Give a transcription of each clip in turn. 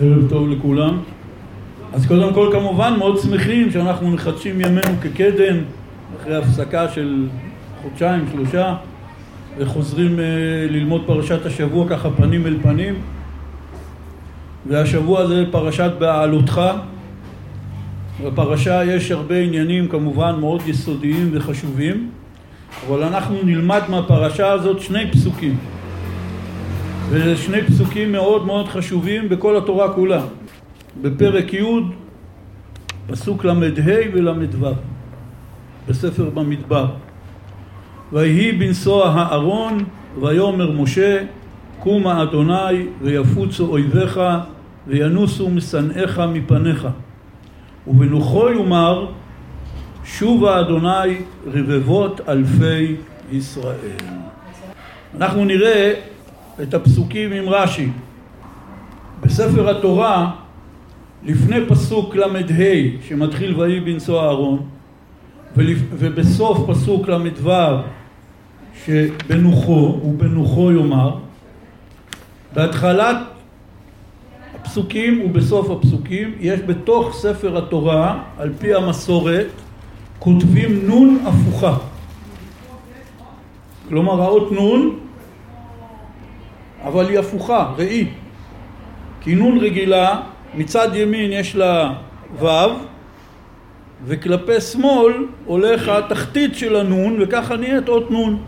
ערב טוב לכולם. אז קודם כל כמובן מאוד שמחים שאנחנו מחדשים ימינו כקדם אחרי הפסקה של חודשיים, שלושה וחוזרים uh, ללמוד פרשת השבוע ככה פנים אל פנים. והשבוע זה פרשת בהעלותך בפרשה יש הרבה עניינים כמובן מאוד יסודיים וחשובים אבל אנחנו נלמד מהפרשה הזאת שני פסוקים וזה שני פסוקים מאוד מאוד חשובים בכל התורה כולה. בפרק י' פסוק ל"ה ול"ו בספר במדבר. ויהי בנסוע הארון ויאמר משה קומה אדוני ויפוצו אויביך וינוסו משנאיך מפניך. ובנוחו יאמר שובה אדוני רבבות אלפי ישראל. אנחנו נראה את הפסוקים עם רש"י. בספר התורה לפני פסוק ל"ה שמתחיל ויהי בנשוא אהרון ובסוף פסוק ל"ו שבנוחו ובנוחו יאמר בהתחלת הפסוקים ובסוף הפסוקים יש בתוך ספר התורה על פי המסורת כותבים נון הפוכה כלומר האות נון אבל היא הפוכה, ראי. כי נון רגילה מצד ימין יש לה ו' וכלפי שמאל הולך התחתית של הנון וככה נהיית אות נון.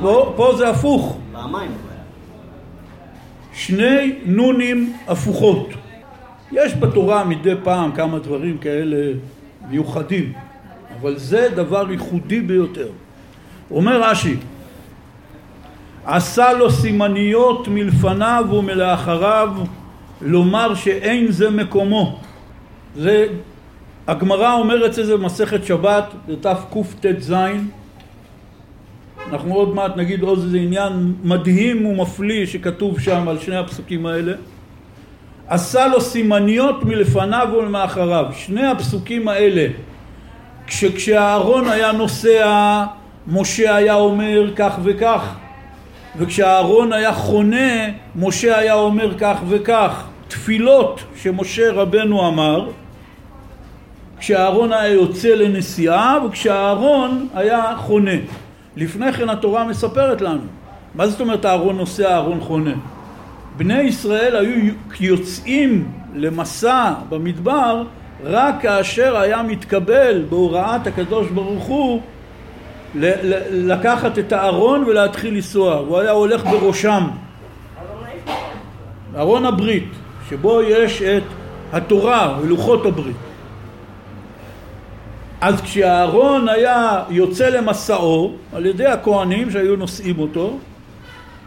פה, פה זה הפוך. פעמיים שני נונים הפוכות. יש בתורה מדי פעם כמה דברים כאלה מיוחדים אבל זה דבר ייחודי ביותר. אומר רש"י עשה לו סימניות מלפניו ומלאחריו לומר שאין זה מקומו. זה הגמרא אומרת את זה במסכת שבת בתקט"ז אנחנו עוד מעט נגיד עוד איזה עניין מדהים ומפליא שכתוב שם על שני הפסוקים האלה. עשה לו סימניות מלפניו ומאחריו שני הפסוקים האלה כשכשאהרון היה נוסע משה היה אומר כך וכך וכשאהרון היה חונה משה היה אומר כך וכך. תפילות שמשה רבנו אמר כשאהרון היה יוצא לנסיעה וכשאהרון היה חונה. לפני כן התורה מספרת לנו. מה זאת אומרת אהרון נוסע אהרון חונה? בני ישראל היו יוצאים למסע במדבר רק כאשר היה מתקבל בהוראת הקדוש ברוך הוא לקחת את הארון ולהתחיל לנסוע, הוא היה הולך בראשם. ארון הברית, שבו יש את התורה ולוחות הברית. אז כשהארון היה יוצא למסעו על ידי הכהנים שהיו נושאים אותו,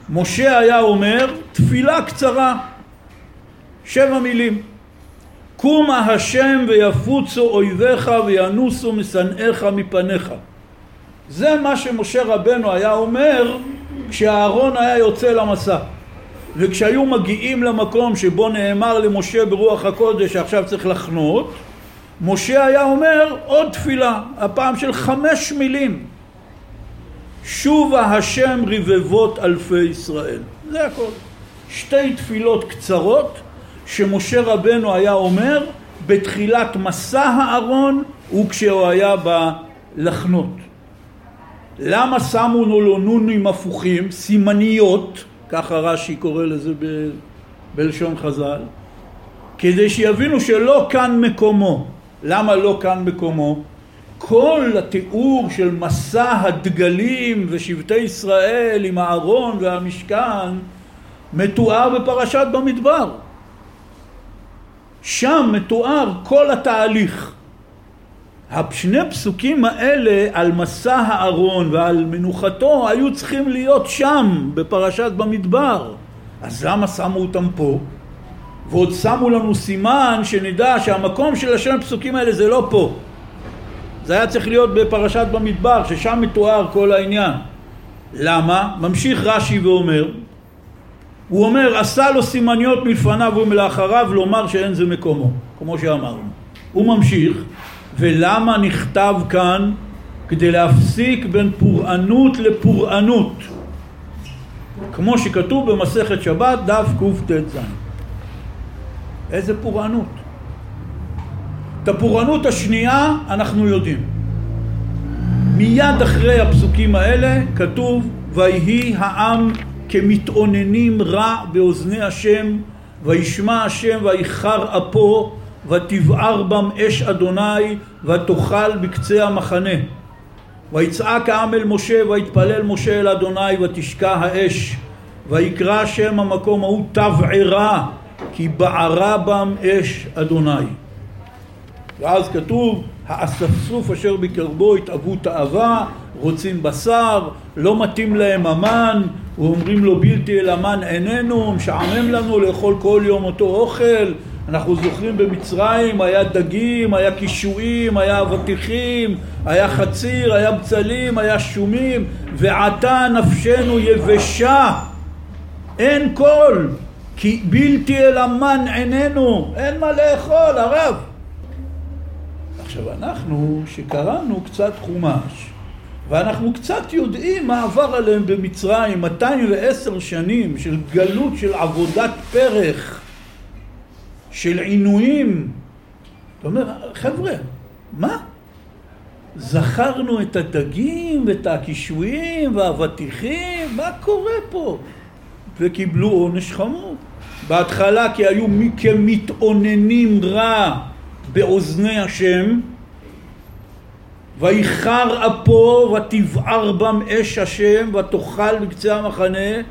משה היה אומר תפילה קצרה, שבע מילים. קומה השם ויפוצו אויביך וינוסו משנאיך מפניך. זה מה שמשה רבנו היה אומר כשאהרון היה יוצא למסע. וכשהיו מגיעים למקום שבו נאמר למשה ברוח הקודש שעכשיו צריך לחנות, משה היה אומר עוד תפילה, הפעם של חמש מילים. שובה השם רבבות אלפי ישראל. זה הכל. שתי תפילות קצרות שמשה רבנו היה אומר בתחילת מסע הארון וכשהוא היה בא לחנות. למה שמו לו נונים הפוכים, סימניות, ככה רש"י קורא לזה ב, בלשון חז"ל, כדי שיבינו שלא כאן מקומו. למה לא כאן מקומו? כל התיאור של מסע הדגלים ושבטי ישראל עם הארון והמשכן מתואר בפרשת במדבר. שם מתואר כל התהליך. השני פסוקים האלה על מסע הארון ועל מנוחתו היו צריכים להיות שם בפרשת במדבר. אז למה שמו אותם פה? ועוד שמו לנו סימן שנדע שהמקום של השני הפסוקים האלה זה לא פה. זה היה צריך להיות בפרשת במדבר, ששם מתואר כל העניין. למה? ממשיך רש"י ואומר, הוא אומר, עשה לו סימניות מלפניו ומלאחריו לומר שאין זה מקומו, כמו שאמרנו. הוא ממשיך, ולמה נכתב כאן? כדי להפסיק בין פורענות לפורענות. כמו שכתוב במסכת שבת, דף קט"ז. איזה פורענות. את הפורענות השנייה אנחנו יודעים. מיד אחרי הפסוקים האלה כתוב ויהי העם כמתאוננים רע באוזני השם וישמע השם ויחר אפו ותבער בם אש אדוני ותאכל בקצה המחנה. ויצעק העם אל משה ויתפלל משה אל אדוני ותשקע האש. ויקרא שם המקום ההוא תבערה כי בערה בם אש אדוני. ואז כתוב האספסוף אשר בקרבו התאוו תאווה רוצים בשר לא מתאים להם המן ואומרים לו בלתי אל המן איננו משעמם לנו לאכול כל יום אותו אוכל אנחנו זוכרים במצרים היה דגים, היה קישואים, היה אבטיחים, היה חציר, היה בצלים, היה שומים ועתה נפשנו יבשה. אין קול כי בלתי אל המן עינינו. אין מה לאכול הרב. עכשיו אנחנו שקראנו קצת חומש ואנחנו קצת יודעים מה עבר עליהם במצרים 210 שנים של גלות של עבודת פרח של עינויים אתה אומר חבר'ה מה? זכרנו את הדגים ואת הקישואים והאבטיחים מה קורה פה? וקיבלו עונש חמור בהתחלה כי היו כמתאוננים רע באוזני השם ויחר אפו ותבער בם אש השם ותאכל בקצה המחנה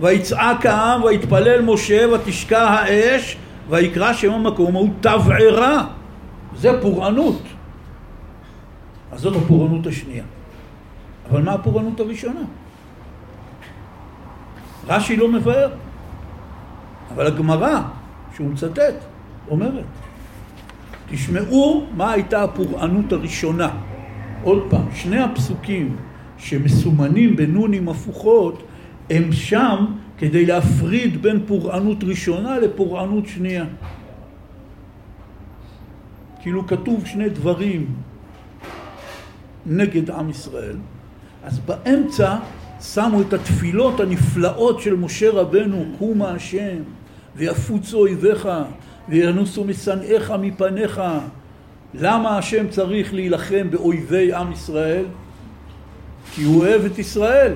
ויצעק העם ויתפלל משה ותשקע האש ויקרא שם המקום ההוא תבערה. זה פורענות. אז זאת הפורענות השנייה. אבל מה הפורענות הראשונה? רש"י לא מבאר. אבל הגמרא שהוא מצטט אומרת תשמעו מה הייתה הפורענות הראשונה. עוד פעם, שני הפסוקים שמסומנים בנונים הפוכות הם שם כדי להפריד בין פורענות ראשונה לפורענות שנייה. כאילו כתוב שני דברים נגד עם ישראל, אז באמצע שמו את התפילות הנפלאות של משה רבנו, קומה השם, ויפוצו אויביך, וינוסו משנאיך מפניך, למה השם צריך להילחם באויבי עם ישראל? כי הוא אוהב את ישראל.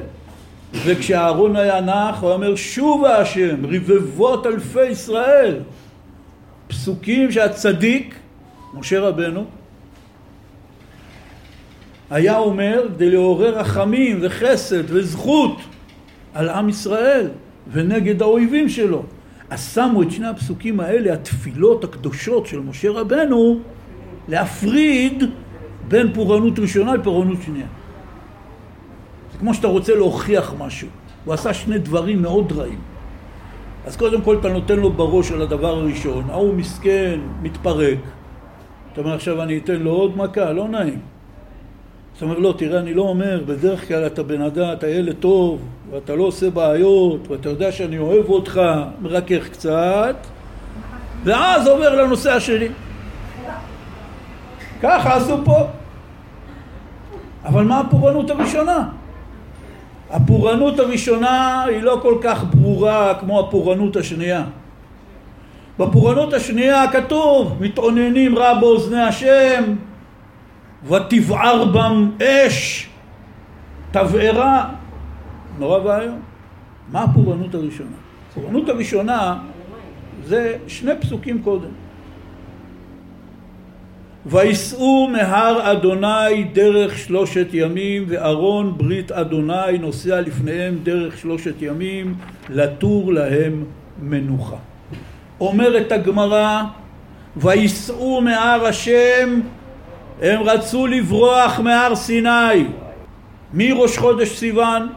וכשאהרון היה נח הוא אומר שובה השם רבבות אלפי ישראל פסוקים שהצדיק משה רבנו היה אומר כדי לעורר רחמים וחסד וזכות על עם ישראל ונגד האויבים שלו אז שמו את שני הפסוקים האלה התפילות הקדושות של משה רבנו להפריד בין פורענות ראשונה לפורענות שנייה. זה כמו שאתה רוצה להוכיח משהו. הוא עשה שני דברים מאוד רעים. אז קודם כל אתה נותן לו בראש על הדבר הראשון, ההוא מסכן, מתפרק. אתה אומר עכשיו אני אתן לו עוד מכה, לא נעים. אתה אומר לא, תראה אני לא אומר, בדרך כלל אתה בן אדם, אתה ילד טוב, ואתה לא עושה בעיות, ואתה יודע שאני אוהב אותך, מרכך קצת, ואז עובר לנושא השני. ככה עשו פה. אבל מה הפורענות הראשונה? הפורענות הראשונה היא לא כל כך ברורה כמו הפורענות השנייה. בפורענות השנייה כתוב מתאוננים רע באוזני השם ותבער בם אש תבערה נורא ואיום. מה הפורענות הראשונה? הפורענות הראשונה זה שני פסוקים קודם ויסעו מהר אדוני דרך שלושת ימים וארון ברית אדוני נוסע לפניהם דרך שלושת ימים לתור להם מנוחה. אומרת הגמרא ויסעו מהר השם הם רצו לברוח מהר סיני. מראש חודש סיוון?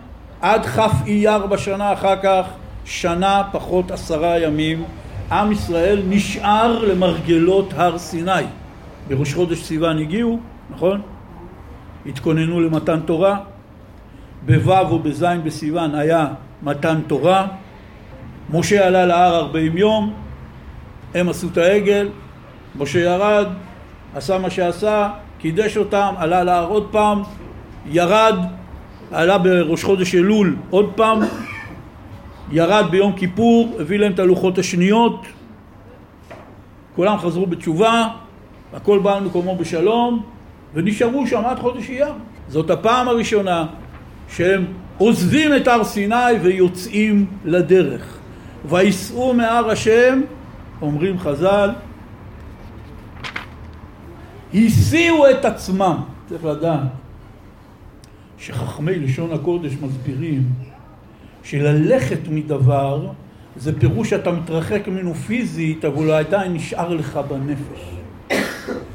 עד כ' אייר בשנה אחר כך שנה פחות עשרה ימים עם ישראל נשאר למרגלות הר סיני בראש חודש סיוון הגיעו, נכון? התכוננו למתן תורה, בו' ובז' בסיוון היה מתן תורה, משה עלה להר ארבעים יום, הם עשו את העגל, משה ירד, עשה מה שעשה, קידש אותם, עלה להר עוד פעם, ירד, עלה בראש חודש אלול עוד פעם, ירד ביום כיפור, הביא להם את הלוחות השניות, כולם חזרו בתשובה, הכל בא על מקומו בשלום, ונשארו שם עד חודש אייר. זאת הפעם הראשונה שהם עוזבים את הר סיני ויוצאים לדרך. וייסעו מהר השם, אומרים חז"ל, הסיעו את עצמם. צריך לדעת שחכמי לשון הקודש מסבירים שללכת מדבר זה פירוש שאתה מתרחק ממנו פיזית, אבל הוא עדיין נשאר לך בנפש.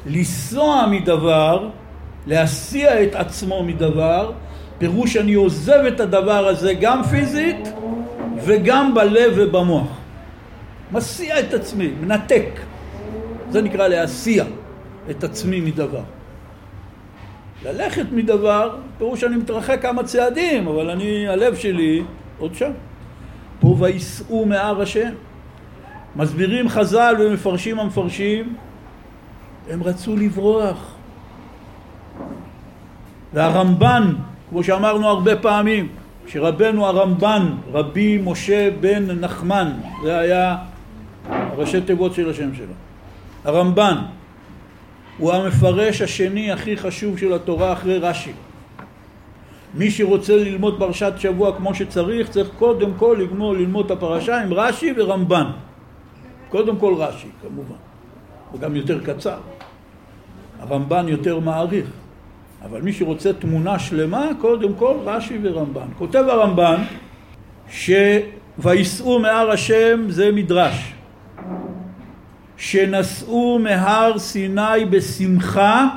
לנסוע מדבר, להסיע את עצמו מדבר, פירוש שאני עוזב את הדבר הזה גם פיזית וגם בלב ובמוח. מסיע את עצמי, מנתק. זה נקרא להסיע את עצמי מדבר. ללכת מדבר, פירוש שאני מתרחק כמה צעדים, אבל אני, הלב שלי עוד שם. פה וייסעו מהר השם. מסבירים חז"ל ומפרשים המפרשים, הם רצו לברוח. והרמב"ן, כמו שאמרנו הרבה פעמים, שרבנו הרמב"ן, רבי משה בן נחמן, זה היה הראשי תיבות של השם שלו. הרמב"ן הוא המפרש השני הכי חשוב של התורה אחרי רש"י. מי שרוצה ללמוד פרשת שבוע כמו שצריך, צריך קודם כל לגמור ללמוד את הפרשה עם רש"י ורמב"ן. קודם כל רש"י, כמובן. וגם יותר קצר. הרמב"ן יותר מעריך. אבל מי שרוצה תמונה שלמה, קודם כל רש"י ורמב"ן. כותב הרמב"ן ש"ויסעו מהר השם" זה מדרש. שנסעו מהר סיני בשמחה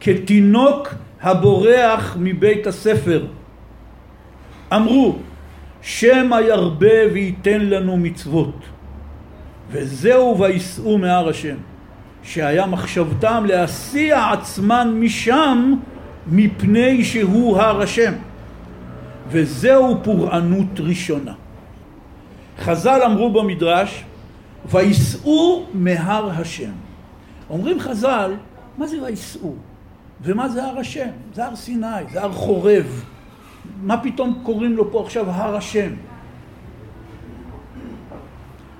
כתינוק הבורח מבית הספר. אמרו, שמא ירבה וייתן לנו מצוות. וזהו וייסעו מהר השם, שהיה מחשבתם להסיע עצמן משם מפני שהוא הר השם. וזהו פורענות ראשונה. חז"ל אמרו במדרש, וייסעו מהר השם. אומרים חז"ל, מה זה וייסעו? ומה זה הר השם? זה הר סיני, זה הר חורב. מה פתאום קוראים לו פה עכשיו הר השם?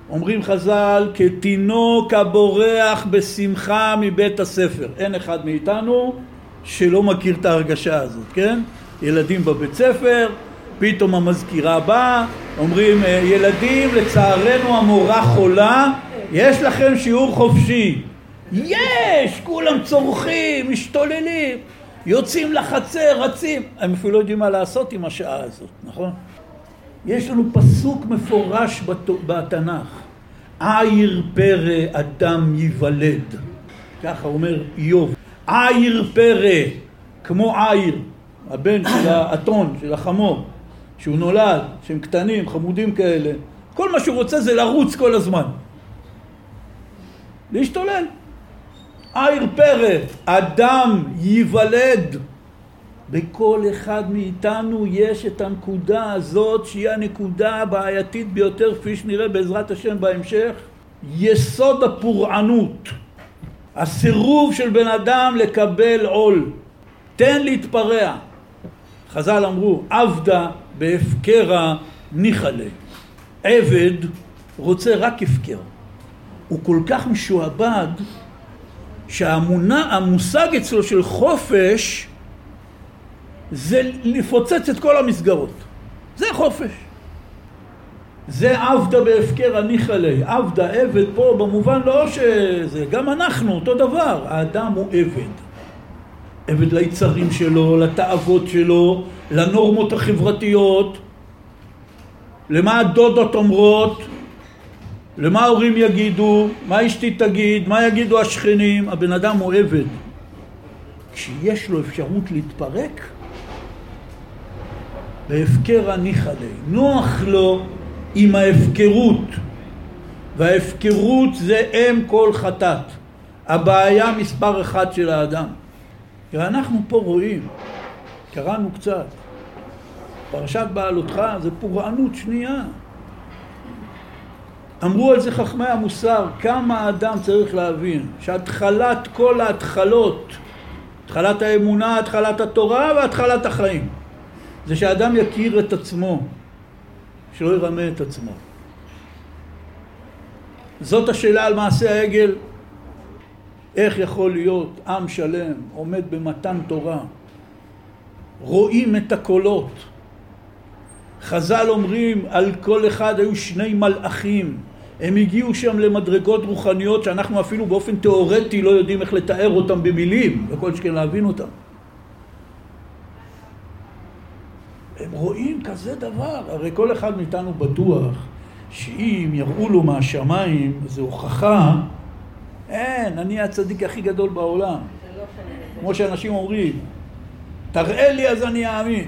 אומרים חז"ל, כתינוק הבורח בשמחה מבית הספר. אין אחד מאיתנו שלא מכיר את ההרגשה הזאת, כן? ילדים בבית ספר, פתאום המזכירה באה, אומרים אה, ילדים לצערנו המורה חולה, יש לכם שיעור חופשי. יש! כולם צורכים, משתוללים, יוצאים לחצר, רצים. הם אפילו לא יודעים מה לעשות עם השעה הזאת, נכון? יש לנו פסוק מפורש בתנ"ך: עיר פרא אדם ייוולד. ככה אומר איוב. עיר פרא, כמו עיר, הבן של האתון, של החמור, שהוא נולד, שהם קטנים, חמודים כאלה. כל מה שהוא רוצה זה לרוץ כל הזמן. להשתולל. עיר פרא, אדם ייוולד. בכל אחד מאיתנו יש את הנקודה הזאת שהיא הנקודה הבעייתית ביותר כפי שנראה בעזרת השם בהמשך. יסוד הפורענות. הסירוב של בן אדם לקבל עול. תן להתפרע. חז"ל אמרו עבדה בהפקרה ניחלה עבד רוצה רק הפקר. הוא כל כך משועבד שהמושג אצלו של חופש זה לפוצץ את כל המסגרות. זה חופש. זה עבדה בהפקר הניחא ליה. עבדה, עבד פה במובן לא שזה, גם אנחנו אותו דבר. האדם הוא עבד. עבד ליצרים שלו, לתאוות שלו, לנורמות החברתיות, למה הדודות אומרות, למה ההורים יגידו, מה אשתי תגיד, מה יגידו השכנים, הבן אדם הוא עבד. כשיש לו אפשרות להתפרק, בהפקר הניחא לי. נוח לו עם ההפקרות, וההפקרות זה אם כל חטאת. הבעיה מספר אחת של האדם. ואנחנו פה רואים, קראנו קצת, פרשת בעלותך זה פורענות שנייה. אמרו על זה חכמי המוסר, כמה האדם צריך להבין שהתחלת כל ההתחלות, התחלת האמונה, התחלת התורה והתחלת החיים, זה שהאדם יכיר את עצמו, שלא ירמה את עצמו. זאת השאלה על מעשה העגל, איך יכול להיות עם שלם עומד במתן תורה, רואים את הקולות. חז"ל אומרים על כל אחד היו שני מלאכים, הם הגיעו שם למדרגות רוחניות שאנחנו אפילו באופן תיאורטי לא יודעים איך לתאר אותם במילים, וכל שכן להבין אותם. הם רואים כזה דבר, הרי כל אחד מאיתנו בטוח שאם יראו לו מהשמיים, זו הוכחה, אין, אני הצדיק הכי גדול בעולם. כמו שאנשים אומרים, תראה לי אז אני אאמין,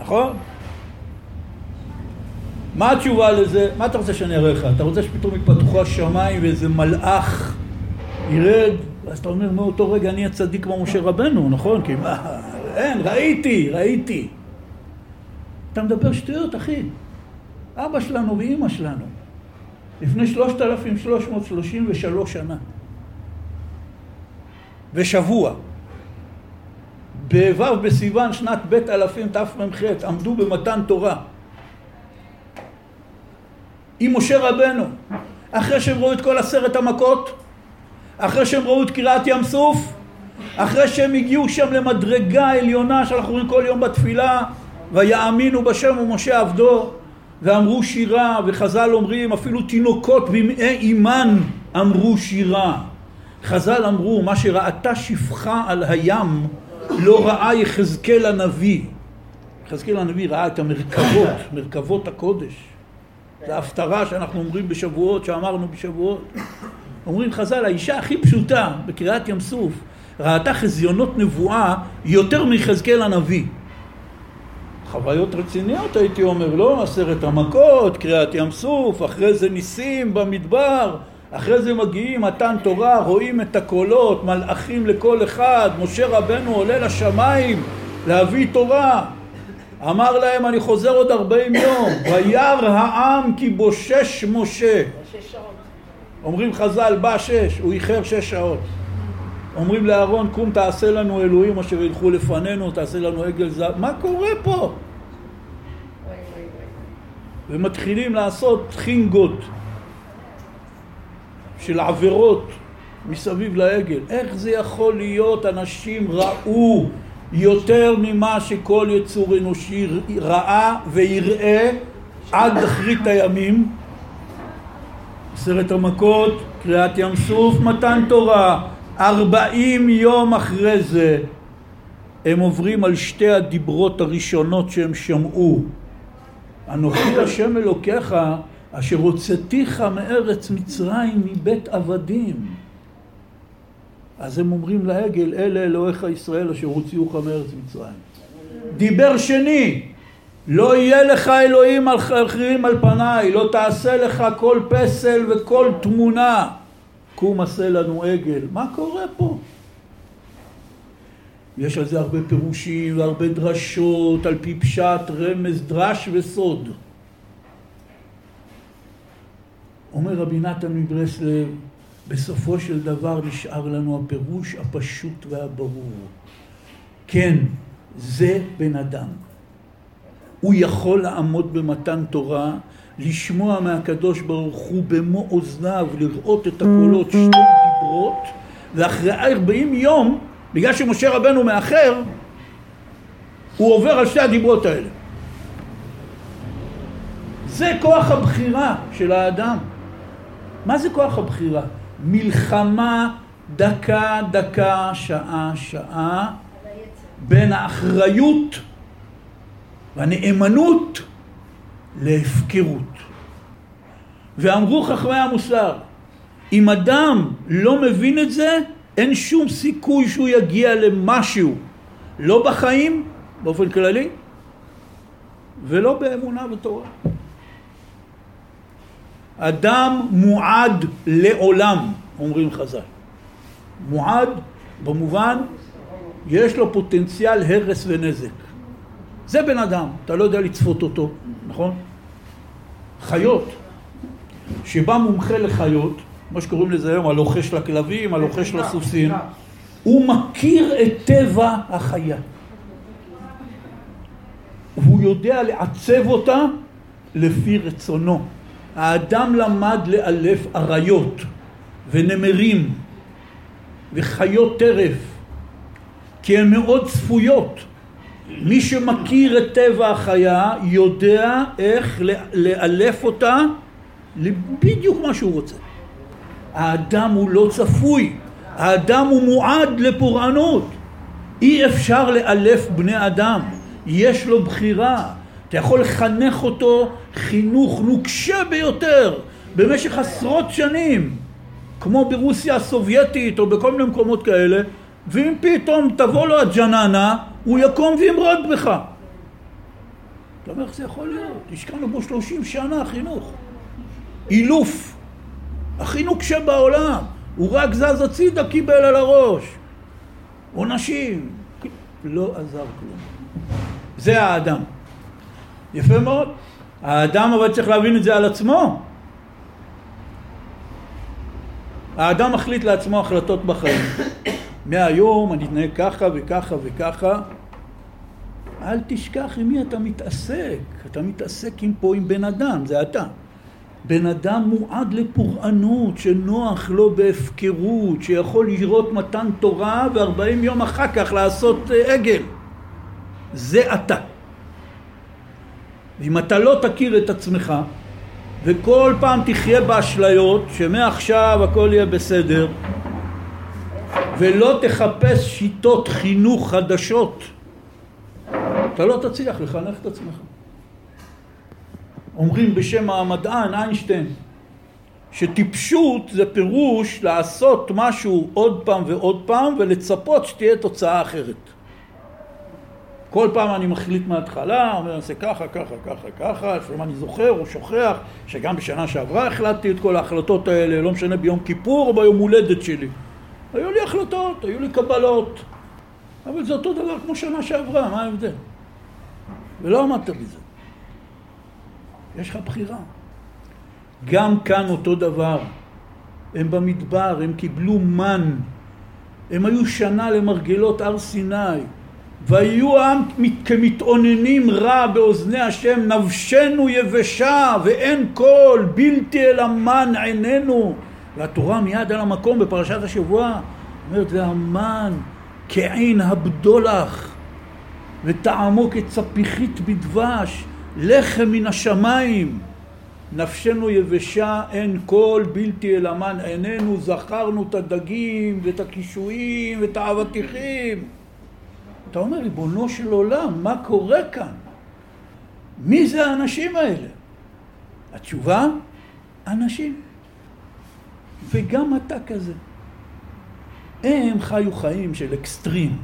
נכון? מה התשובה לזה? מה אתה רוצה שאני אראה לך? אתה רוצה שפתאום יפתחו השמיים ואיזה מלאך ירד? ואז אתה אומר, מאותו רגע אני הצדיק כמו משה רבנו, נכון? כי מה, אין, ראיתי, ראיתי. אתה מדבר שטויות, אחי. אבא שלנו ואימא שלנו, לפני 3,333 שנה, ושבוע, בו' בסיוון שנת ב' אלפים תמ"ח, עמדו במתן תורה. עם משה רבנו, אחרי שהם ראו את כל עשרת המכות, אחרי שהם ראו את קריעת ים סוף, אחרי שהם הגיעו שם למדרגה עליונה שאנחנו רואים כל יום בתפילה, ויאמינו בשם ומשה עבדו, ואמרו שירה, וחז"ל אומרים אפילו תינוקות בימי אימן אמרו שירה. חז"ל אמרו מה שראתה שפחה על הים לא ראה יחזקאל הנביא. יחזקאל הנביא ראה את המרכבות, מרכבות הקודש. זה ההפטרה שאנחנו אומרים בשבועות, שאמרנו בשבועות. אומרים חז"ל, האישה הכי פשוטה בקריאת ים סוף ראתה חזיונות נבואה יותר מיחזקאל הנביא. חוויות רציניות הייתי אומר, לא? עשרת המכות, קריאת ים סוף, אחרי זה ניסים במדבר, אחרי זה מגיעים מתן תורה, רואים את הקולות, מלאכים לכל אחד, משה רבנו עולה לשמיים להביא תורה. אמר להם אני חוזר עוד ארבעים יום, וירא העם כי בושש משה. אומרים חז"ל בא שש, הוא איחר שש שעות. אומרים לאהרון קום תעשה לנו אלוהים אשר ילכו לפנינו, תעשה לנו עגל זר. מה קורה פה? ומתחילים לעשות חינגות של עבירות מסביב לעגל. איך זה יכול להיות אנשים ראו יותר ממה שכל יצור אנושי ראה ויראה עד אחרית הימים? עשרת המכות, קריאת ים סוף, מתן תורה. ארבעים יום אחרי זה הם עוברים על שתי הדיברות הראשונות שהם שמעו. אנוכי השם אלוקיך אשר הוצאתיך מארץ מצרים מבית עבדים. אז הם אומרים לעגל, אלה אלוהיך ישראל אשר הוציאוך מארץ מצרים. דיבר שני, לא יהיה לך אלוהים אחרים על פניי, לא תעשה לך כל פסל וכל תמונה. קום עשה לנו עגל. מה קורה פה? יש על זה הרבה פירושים והרבה דרשות על פי פשט, רמז, דרש וסוד. אומר רבי נתן מברסלב, בסופו של דבר נשאר לנו הפירוש הפשוט והברור. כן, זה בן אדם. הוא יכול לעמוד במתן תורה, לשמוע מהקדוש ברוך הוא במו אוזניו, לראות את הקולות, שתי דיברות, ואחרי ארבעים יום בגלל שמשה רבנו מאחר, הוא עובר על שתי הדיברות האלה. זה כוח הבחירה של האדם. מה זה כוח הבחירה? מלחמה דקה דקה, שעה שעה, בין האחריות והנאמנות להפקרות. ואמרו חכמי המוסר, אם אדם לא מבין את זה, אין שום סיכוי שהוא יגיע למשהו, לא בחיים, באופן כללי, ולא באמונה ותורה. אדם מועד לעולם, אומרים חז"ל. מועד במובן, יש לו פוטנציאל הרס ונזק. זה בן אדם, אתה לא יודע לצפות אותו, נכון? חיות, שבא מומחה לחיות, מה שקוראים לזה היום הלוחש לכלבים, הלוחש לסוסים, הוא מכיר את טבע החיה. הוא יודע לעצב אותה לפי רצונו. האדם למד לאלף אריות ונמרים וחיות טרף, כי הן מאוד צפויות. מי שמכיר את טבע החיה יודע איך לאלף אותה בדיוק מה שהוא רוצה. האדם הוא לא צפוי, האדם הוא מועד לפורענות. אי אפשר לאלף בני אדם, יש לו בחירה. אתה יכול לחנך אותו חינוך נוקשה ביותר במשך עשרות שנים, כמו ברוסיה הסובייטית או בכל מיני מקומות כאלה, ואם פתאום תבוא לו הג'ננה, הוא יקום וימרוד בך. אתה אומר, איך זה יכול להיות? השקענו בו שלושים שנה חינוך. אילוף. הכי נוקשה בעולם. הוא רק זז הצידה, קיבל על הראש. עונשים. לא עזר כלום. זה האדם. יפה מאוד. האדם אבל צריך להבין את זה על עצמו. האדם מחליט לעצמו החלטות בחיים. מהיום אני אתנהג ככה וככה וככה. אל תשכח עם מי אתה מתעסק. אתה מתעסק עם פה עם בן אדם, זה אתה. בן אדם מועד לפורענות, שנוח לו בהפקרות, שיכול לראות מתן תורה וארבעים יום אחר כך לעשות אה, עגל. זה אתה. ואם אתה לא תכיר את עצמך, וכל פעם תחיה באשליות שמעכשיו הכל יהיה בסדר, ולא תחפש שיטות חינוך חדשות, אתה לא תצליח לחנך את עצמך. אומרים בשם המדען איינשטיין שטיפשות זה פירוש לעשות משהו עוד פעם ועוד פעם ולצפות שתהיה תוצאה אחרת. כל פעם אני מחליט מההתחלה, אומר, אני אעשה ככה, ככה, ככה, ככה, לפעמים אני זוכר או שוכח שגם בשנה שעברה החלטתי את כל ההחלטות האלה, לא משנה ביום כיפור או ביום הולדת שלי. היו לי החלטות, היו לי קבלות, אבל זה אותו דבר כמו שנה שעברה, מה ההבדל? ולא עמדת בזה. יש לך בחירה. גם כאן אותו דבר. הם במדבר, הם קיבלו מן. הם היו שנה למרגלות הר סיני. ויהיו העם כמתאוננים רע באוזני השם, נפשנו יבשה ואין קול, בלתי אל המן עינינו. והתורה מיד על המקום בפרשת השבוע אומרת, והמן כעין הבדולח וטעמו כצפיחית בדבש לחם מן השמיים. נפשנו יבשה אין קול בלתי אל המן עינינו זכרנו את הדגים ואת הקישואים ואת האבטיחים. אתה אומר ריבונו של עולם מה קורה כאן? מי זה האנשים האלה? התשובה? אנשים. וגם אתה כזה. הם חיו חיים של אקסטרים.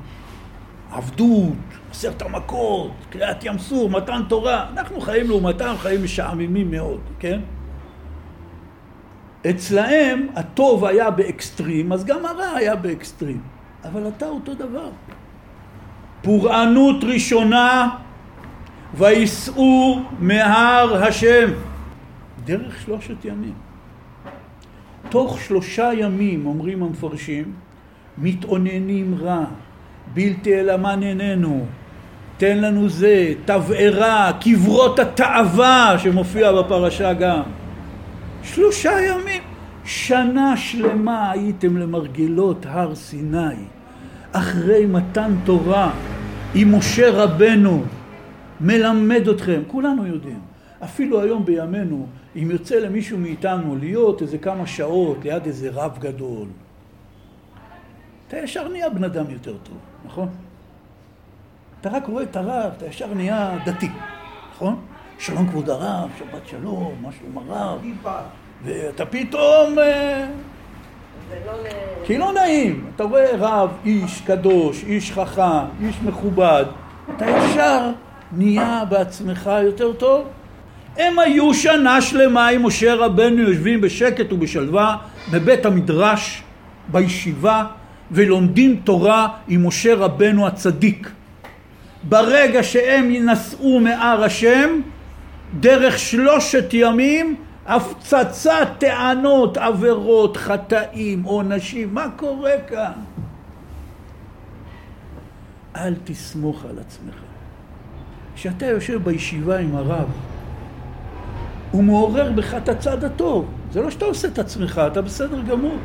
עבדות, עשרת המכות, קריעת ים סוף, מתן תורה, אנחנו חיים לעומתם חיים משעממים מאוד, כן? אצלהם הטוב היה באקסטרים, אז גם הרע היה באקסטרים, אבל אתה אותו דבר. פורענות ראשונה וייסעו מהר השם דרך שלושת ימים. תוך שלושה ימים, אומרים המפרשים, מתאוננים רע, בלתי אלא מה תן לנו זה, תבערה, קברות התאווה שמופיע בפרשה גם. שלושה ימים, שנה שלמה הייתם למרגלות הר סיני, אחרי מתן תורה, עם משה רבנו, מלמד אתכם, כולנו יודעים. אפילו היום בימינו, אם יוצא למישהו מאיתנו להיות איזה כמה שעות ליד איזה רב גדול, אתה ישר נהיה בן אדם יותר טוב, נכון? אתה רק רואה את הרב, אתה ישר נהיה דתי, נכון? שלום כבוד הרב, שבת שלום, מה שלום הרב, ואתה פתאום... אה, לא כי לא נעים, אתה רואה רב, איש קדוש, איש חכם, איש מכובד, אתה ישר נהיה בעצמך יותר טוב. הם היו שנה שלמה עם משה רבנו יושבים בשקט ובשלווה בבית המדרש, בישיבה, ולומדים תורה עם משה רבנו הצדיק. ברגע שהם ינסעו מהר השם, דרך שלושת ימים, הפצצת טענות, עבירות, חטאים, עונשים, מה קורה כאן? אל תסמוך על עצמך. כשאתה יושב בישיבה עם הרב, הוא מעורר בך את הצד הטוב. זה לא שאתה עושה את עצמך, אתה בסדר גמור.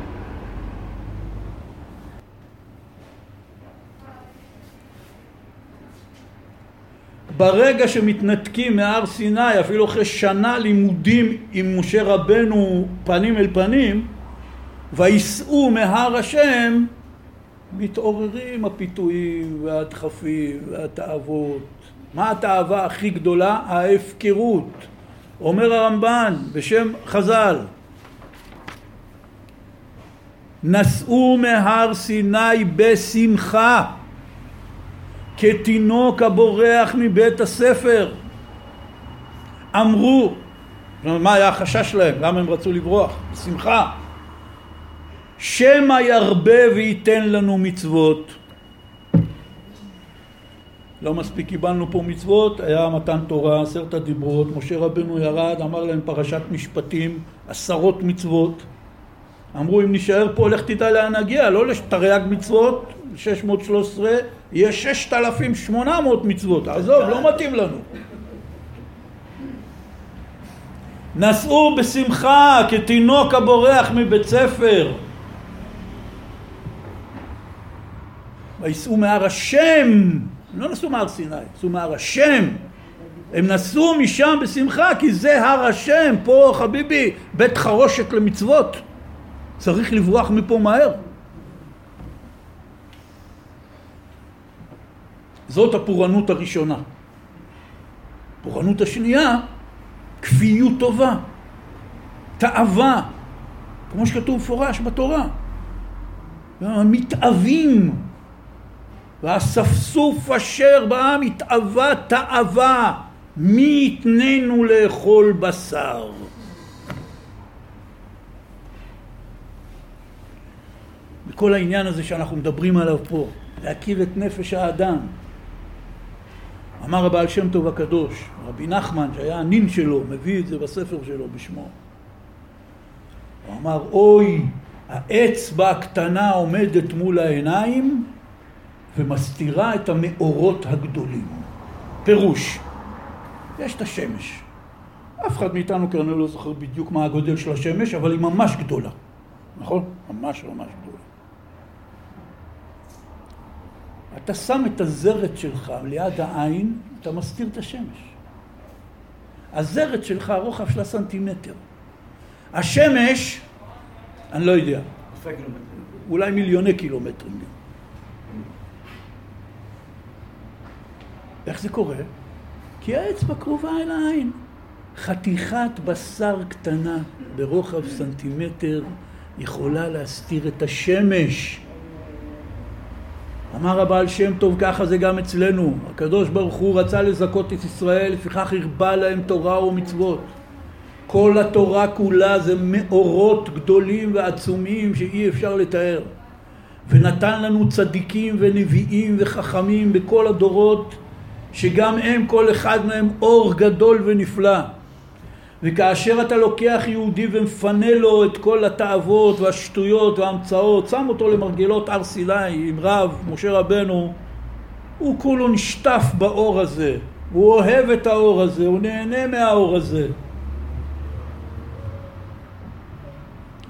ברגע שמתנתקים מהר סיני, אפילו אחרי שנה לימודים עם משה רבנו פנים אל פנים, וייסעו מהר השם, מתעוררים הפיתויים והדחפים והתאוות. מה התאווה הכי גדולה? ההפקרות. אומר הרמב"ן בשם חז"ל, נסעו מהר סיני בשמחה כתינוק הבורח מבית הספר. אמרו, מה היה החשש שלהם? למה הם רצו לברוח? בשמחה. שמא ירבה וייתן לנו מצוות. לא מספיק קיבלנו פה מצוות, היה מתן תורה, עשרת הדיברות, משה רבנו ירד, אמר להם פרשת משפטים, עשרות מצוות. אמרו אם נשאר פה לך תדע לאן נגיע, לא לתרי"ג מצוות, 613, יהיה 6,800 מצוות, עזוב, לא מתאים לנו. נסעו בשמחה כתינוק הבורח מבית ספר. וייסעו מהר השם, הם לא נסעו מהר סיני, נסעו מהר השם. הם נסעו משם בשמחה כי זה הר השם, פה חביבי, בית חרושת למצוות. צריך לברוח מפה מהר. זאת הפורענות הראשונה. הפורענות השנייה, כפיות טובה, תאווה, כמו שכתוב מפורש בתורה. מתאווים, והאספסוף אשר בעם התאווה תאווה, מי יתננו לאכול בשר. וכל העניין הזה שאנחנו מדברים עליו פה, להכיר את נפש האדם, אמר הבעל שם טוב הקדוש, רבי נחמן שהיה הנין שלו, מביא את זה בספר שלו בשמו. הוא אמר, אוי, האצבע הקטנה עומדת מול העיניים ומסתירה את המאורות הגדולים. פירוש, יש את השמש. אף אחד מאיתנו כנראה לא זוכר בדיוק מה הגודל של השמש, אבל היא ממש גדולה. נכון? ממש ממש גדולה. אתה שם את הזרת שלך ליד העין, אתה מסתיר את השמש. הזרת שלך, הרוחב שלה סנטימטר. השמש, אני לא יודע, אולי מיליוני קילומטרים. איך זה קורה? כי האצבע קרובה אל העין. חתיכת בשר קטנה ברוחב סנטימטר יכולה להסתיר את השמש. אמר הבעל שם טוב ככה זה גם אצלנו. הקדוש ברוך הוא רצה לזכות את ישראל לפיכך הרבה להם תורה ומצוות. כל התורה כולה זה מאורות גדולים ועצומים שאי אפשר לתאר. ונתן לנו צדיקים ונביאים וחכמים בכל הדורות שגם הם כל אחד מהם אור גדול ונפלא וכאשר אתה לוקח יהודי ומפנה לו את כל התאוות והשטויות וההמצאות, שם אותו למרגלות הר סיני עם רב, משה רבנו, הוא כולו נשטף באור הזה, הוא אוהב את האור הזה, הוא נהנה מהאור הזה.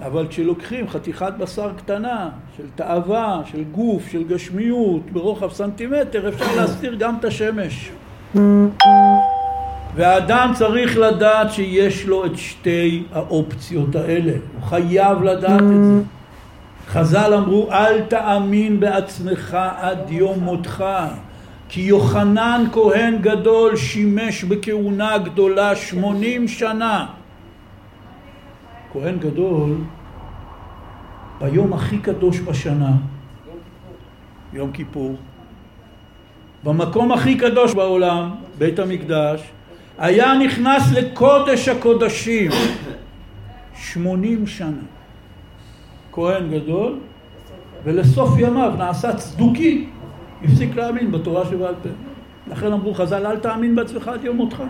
אבל כשלוקחים חתיכת בשר קטנה של תאווה, של גוף, של גשמיות, ברוחב סנטימטר, אפשר להסתיר גם את השמש. והאדם צריך לדעת שיש לו את שתי האופציות האלה, הוא חייב לדעת את זה. חז"ל אמרו אל תאמין בעצמך עד יום מותך כי יוחנן כהן גדול שימש בכהונה גדולה שמונים שנה. כהן גדול ביום הכי קדוש בשנה, יום כיפור, במקום הכי קדוש בעולם, בית המקדש, היה נכנס לקודש הקודשים שמונים שנה. כהן גדול, ולסוף ימיו נעשה צדוקי, הפסיק להאמין בתורה שבעל פה. לכן אמרו חז"ל, אל תאמין בעצמך עד יום מותך.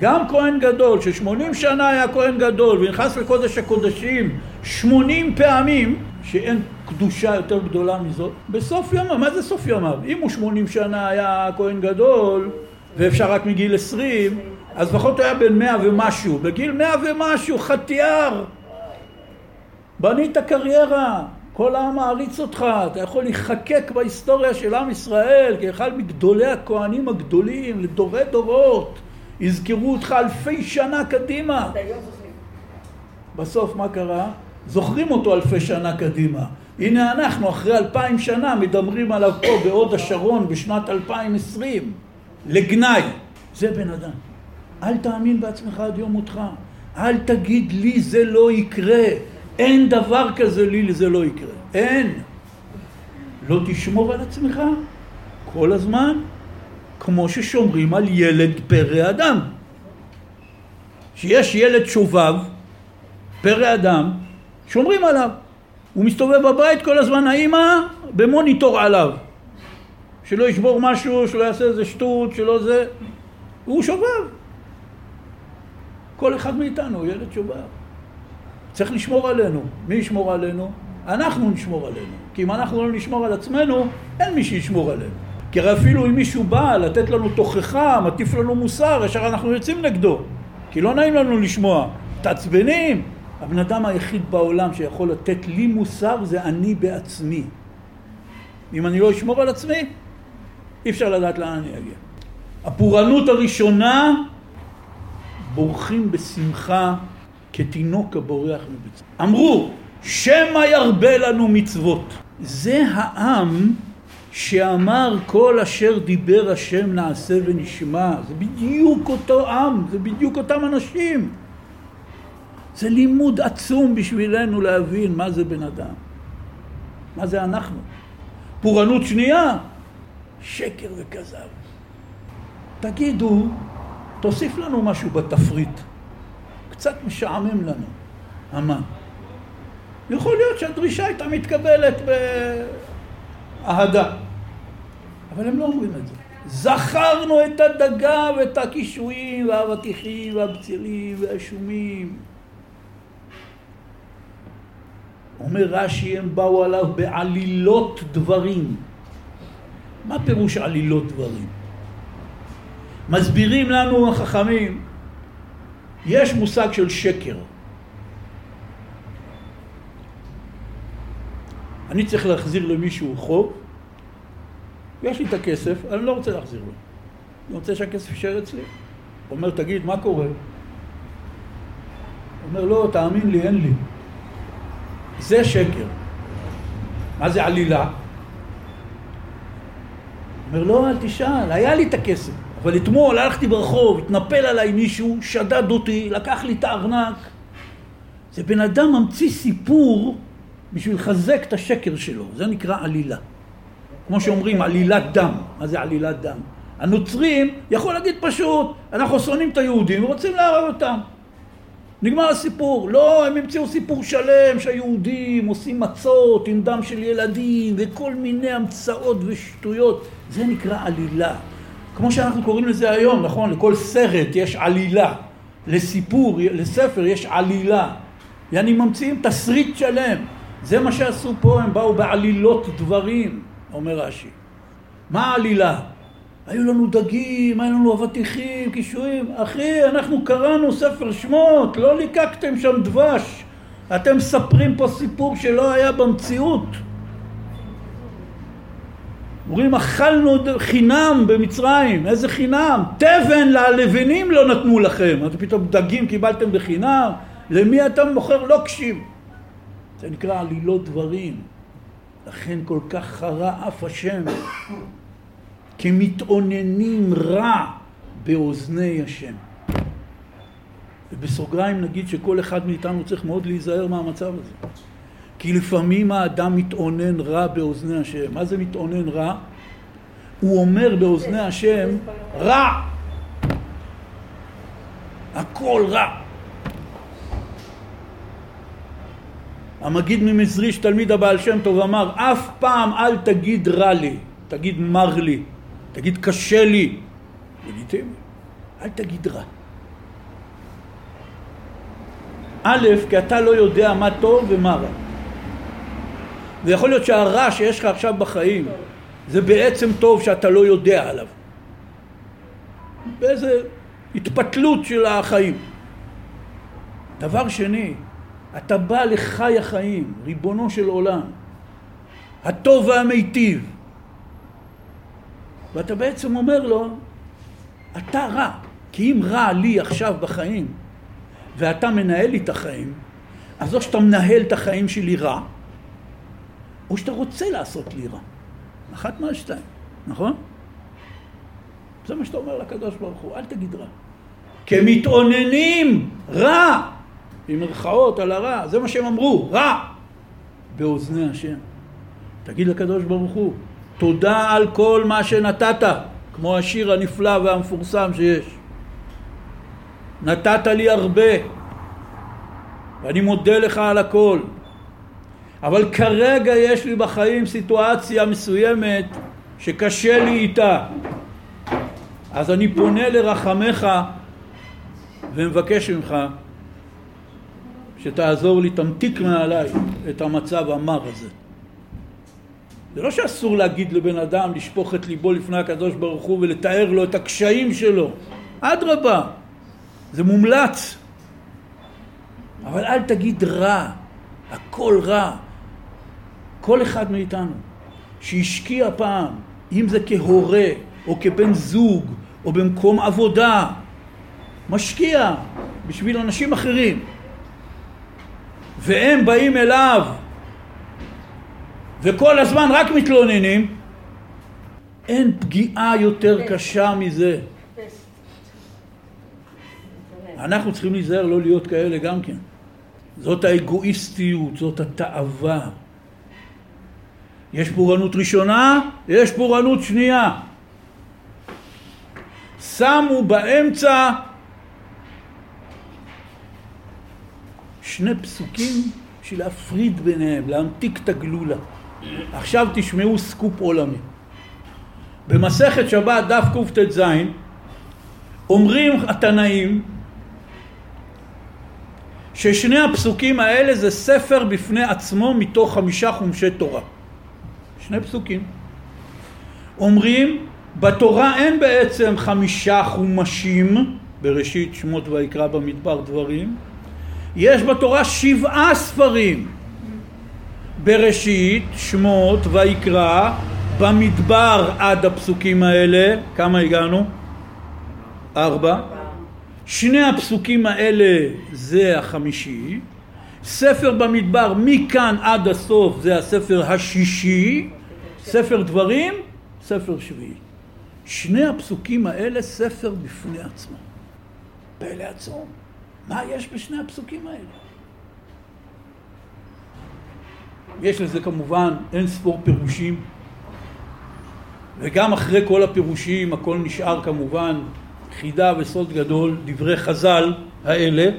גם כהן גדול, ששמונים שנה היה כהן גדול ונכנס לקודש הקודשים שמונים פעמים, שאין קדושה יותר גדולה מזאת, בסוף ימיו, מה זה סוף ימיו? אם הוא שמונים שנה היה כהן גדול, ואפשר רק מגיל עשרים, אז לפחות היה בן מאה ומשהו. בגיל מאה ומשהו, חטיאר. בנית קריירה, כל העם מעריץ אותך, אתה יכול להיחקק בהיסטוריה של עם ישראל כאחד מגדולי הכהנים הגדולים לדורי דורות. יזכרו אותך אלפי שנה קדימה. בסוף מה קרה? זוכרים אותו אלפי שנה קדימה. הנה אנחנו אחרי אלפיים שנה מדברים עליו פה בהוד השרון בשנת 2020 לגנאי. זה בן אדם. אל תאמין בעצמך עד יום מותך. אל תגיד לי זה לא יקרה. אין דבר כזה לי זה לא יקרה. אין. לא תשמור על עצמך כל הזמן כמו ששומרים על ילד פרא אדם. שיש ילד שובב, פרא אדם, שומרים עליו. הוא מסתובב בבית כל הזמן, האמא במוניטור עליו. שלא ישבור משהו, שלא יעשה איזה שטות, שלא זה. הוא שובב. כל אחד מאיתנו ילד שובב. צריך לשמור עלינו. מי ישמור עלינו? אנחנו נשמור עלינו. כי אם אנחנו לא נשמור על עצמנו, אין מי שישמור עלינו. כי הרי אפילו אם מישהו בא לתת לנו תוכחה, מטיף לנו מוסר, ישר אנחנו יוצאים נגדו. כי לא נעים לנו לשמוע. מתעצבנים. הבן אדם היחיד בעולם שיכול לתת לי מוסר זה אני בעצמי. אם אני לא אשמור על עצמי, אי אפשר לדעת לאן אני אגיע. הפורענות הראשונה, בורחים בשמחה כתינוק הבורח מביצה. אמרו, שמא ירבה לנו מצוות. זה העם שאמר כל אשר דיבר השם נעשה ונשמע. זה בדיוק אותו עם, זה בדיוק אותם אנשים. זה לימוד עצום בשבילנו להבין מה זה בן אדם. מה זה אנחנו. פורענות שנייה, שקר וכזב. תגידו, תוסיף לנו משהו בתפריט. קצת משעמם לנו. המה? יכול להיות שהדרישה הייתה מתקבלת באהדה. אבל הם לא אומרים את זה. זכרנו את הדגה ואת הקישואים והאבטיחים והבצילים והשומים. אומר רש"י, הם באו עליו בעלילות דברים. מה פירוש עלילות דברים? מסבירים לנו החכמים, יש מושג של שקר. אני צריך להחזיר למישהו חוב, יש לי את הכסף, אני לא רוצה להחזיר לו. אני רוצה שהכסף יישאר אצלי. אומר, תגיד, מה קורה? אומר, לא, תאמין לי, אין לי. זה שקר. מה זה עלילה? אומר, לא, אל תשאל, היה לי את הכסף. אבל אתמול הלכתי ברחוב, התנפל עליי מישהו, שדד אותי, לקח לי את הארנק. זה בן אדם ממציא סיפור בשביל לחזק את השקר שלו, זה נקרא עלילה. כמו שאומרים עלילת דם, מה זה עלילת דם? הנוצרים יכול להגיד פשוט, אנחנו שונאים את היהודים ורוצים להרוג אותם. נגמר הסיפור. לא, הם המציאו סיפור שלם שהיהודים עושים מצות עם דם של ילדים וכל מיני המצאות ושטויות. זה נקרא עלילה. כמו שאנחנו קוראים לזה היום, נכון? לכל סרט יש עלילה. לסיפור, לספר יש עלילה. יעני ממציאים תסריט שלם. זה מה שעשו פה, הם באו בעלילות דברים, אומר רש"י. מה העלילה? היו לנו דגים, היו לנו אבטיחים, קישואים. אחי, אנחנו קראנו ספר שמות, לא ליקקתם שם דבש. אתם מספרים פה סיפור שלא היה במציאות. אומרים, אכלנו חינם במצרים, איזה חינם? תבן ללבנים לא נתנו לכם. אז פתאום דגים קיבלתם בחינם? למי אתה מוכר לוקשים? זה נקרא עלילות דברים. לכן כל כך חרה אף השם. כמתאוננים רע באוזני השם. ובסוגריים נגיד שכל אחד מאיתנו צריך מאוד להיזהר מהמצב הזה. כי לפעמים האדם מתאונן רע באוזני השם. מה זה מתאונן רע? הוא אומר באוזני השם רע. הכל רע. המגיד ממזריש, תלמיד הבעל שם טוב, אמר אף פעם אל תגיד רע לי, תגיד מר לי. תגיד קשה לי, לגיטימי, אל תגיד רע. א', כי אתה לא יודע מה טוב ומה רע. ויכול להיות שהרע שיש לך עכשיו בחיים זה בעצם טוב שאתה לא יודע עליו. באיזה התפתלות של החיים. דבר שני, אתה בא לחי החיים, ריבונו של עולם, הטוב והמיטיב. ואתה בעצם אומר לו, אתה רע, כי אם רע לי עכשיו בחיים, ואתה מנהל לי את החיים, אז או שאתה מנהל את החיים שלי רע, או שאתה רוצה לעשות לי רע. אחת מהשתיים, נכון? זה מה שאתה אומר לקדוש ברוך הוא, אל תגיד רע. כמתאוננים רע, במרכאות על הרע, זה מה שהם אמרו, רע, באוזני השם. תגיד לקדוש ברוך הוא, תודה על כל מה שנתת, כמו השיר הנפלא והמפורסם שיש. נתת לי הרבה, ואני מודה לך על הכל. אבל כרגע יש לי בחיים סיטואציה מסוימת שקשה לי איתה. אז אני פונה לרחמך ומבקש ממך שתעזור לי, תמתיק מעליי את המצב המר הזה. זה לא שאסור להגיד לבן אדם לשפוך את ליבו לפני הקדוש ברוך הוא ולתאר לו את הקשיים שלו. אדרבה, זה מומלץ. אבל אל תגיד רע, הכל רע. כל אחד מאיתנו שהשקיע פעם, אם זה כהורה או כבן זוג או במקום עבודה, משקיע בשביל אנשים אחרים, והם באים אליו וכל הזמן רק מתלוננים, אין פגיעה יותר קשה מזה. אנחנו צריכים להיזהר לא להיות כאלה גם כן. זאת האגואיסטיות, זאת התאווה. יש פורענות ראשונה, יש פורענות שנייה. שמו באמצע שני פסוקים בשביל להפריד ביניהם, להמתיק את הגלולה. עכשיו תשמעו סקופ עולמי. במסכת שבת דף קט"ז אומרים התנאים ששני הפסוקים האלה זה ספר בפני עצמו מתוך חמישה חומשי תורה. שני פסוקים. אומרים בתורה אין בעצם חמישה חומשים בראשית שמות ויקרא במדבר דברים יש בתורה שבעה ספרים בראשית, שמות, ויקרא, במדבר עד הפסוקים האלה, כמה הגענו? ארבע. שני הפסוקים האלה זה החמישי, ספר במדבר מכאן עד הסוף זה הספר השישי, ספר דברים, ספר שביעי. שני הפסוקים האלה ספר בפני עצמו. פלא עצום. מה יש בשני הפסוקים האלה? יש לזה כמובן אין ספור פירושים וגם אחרי כל הפירושים הכל נשאר כמובן חידה וסוד גדול, דברי חז"ל האלה,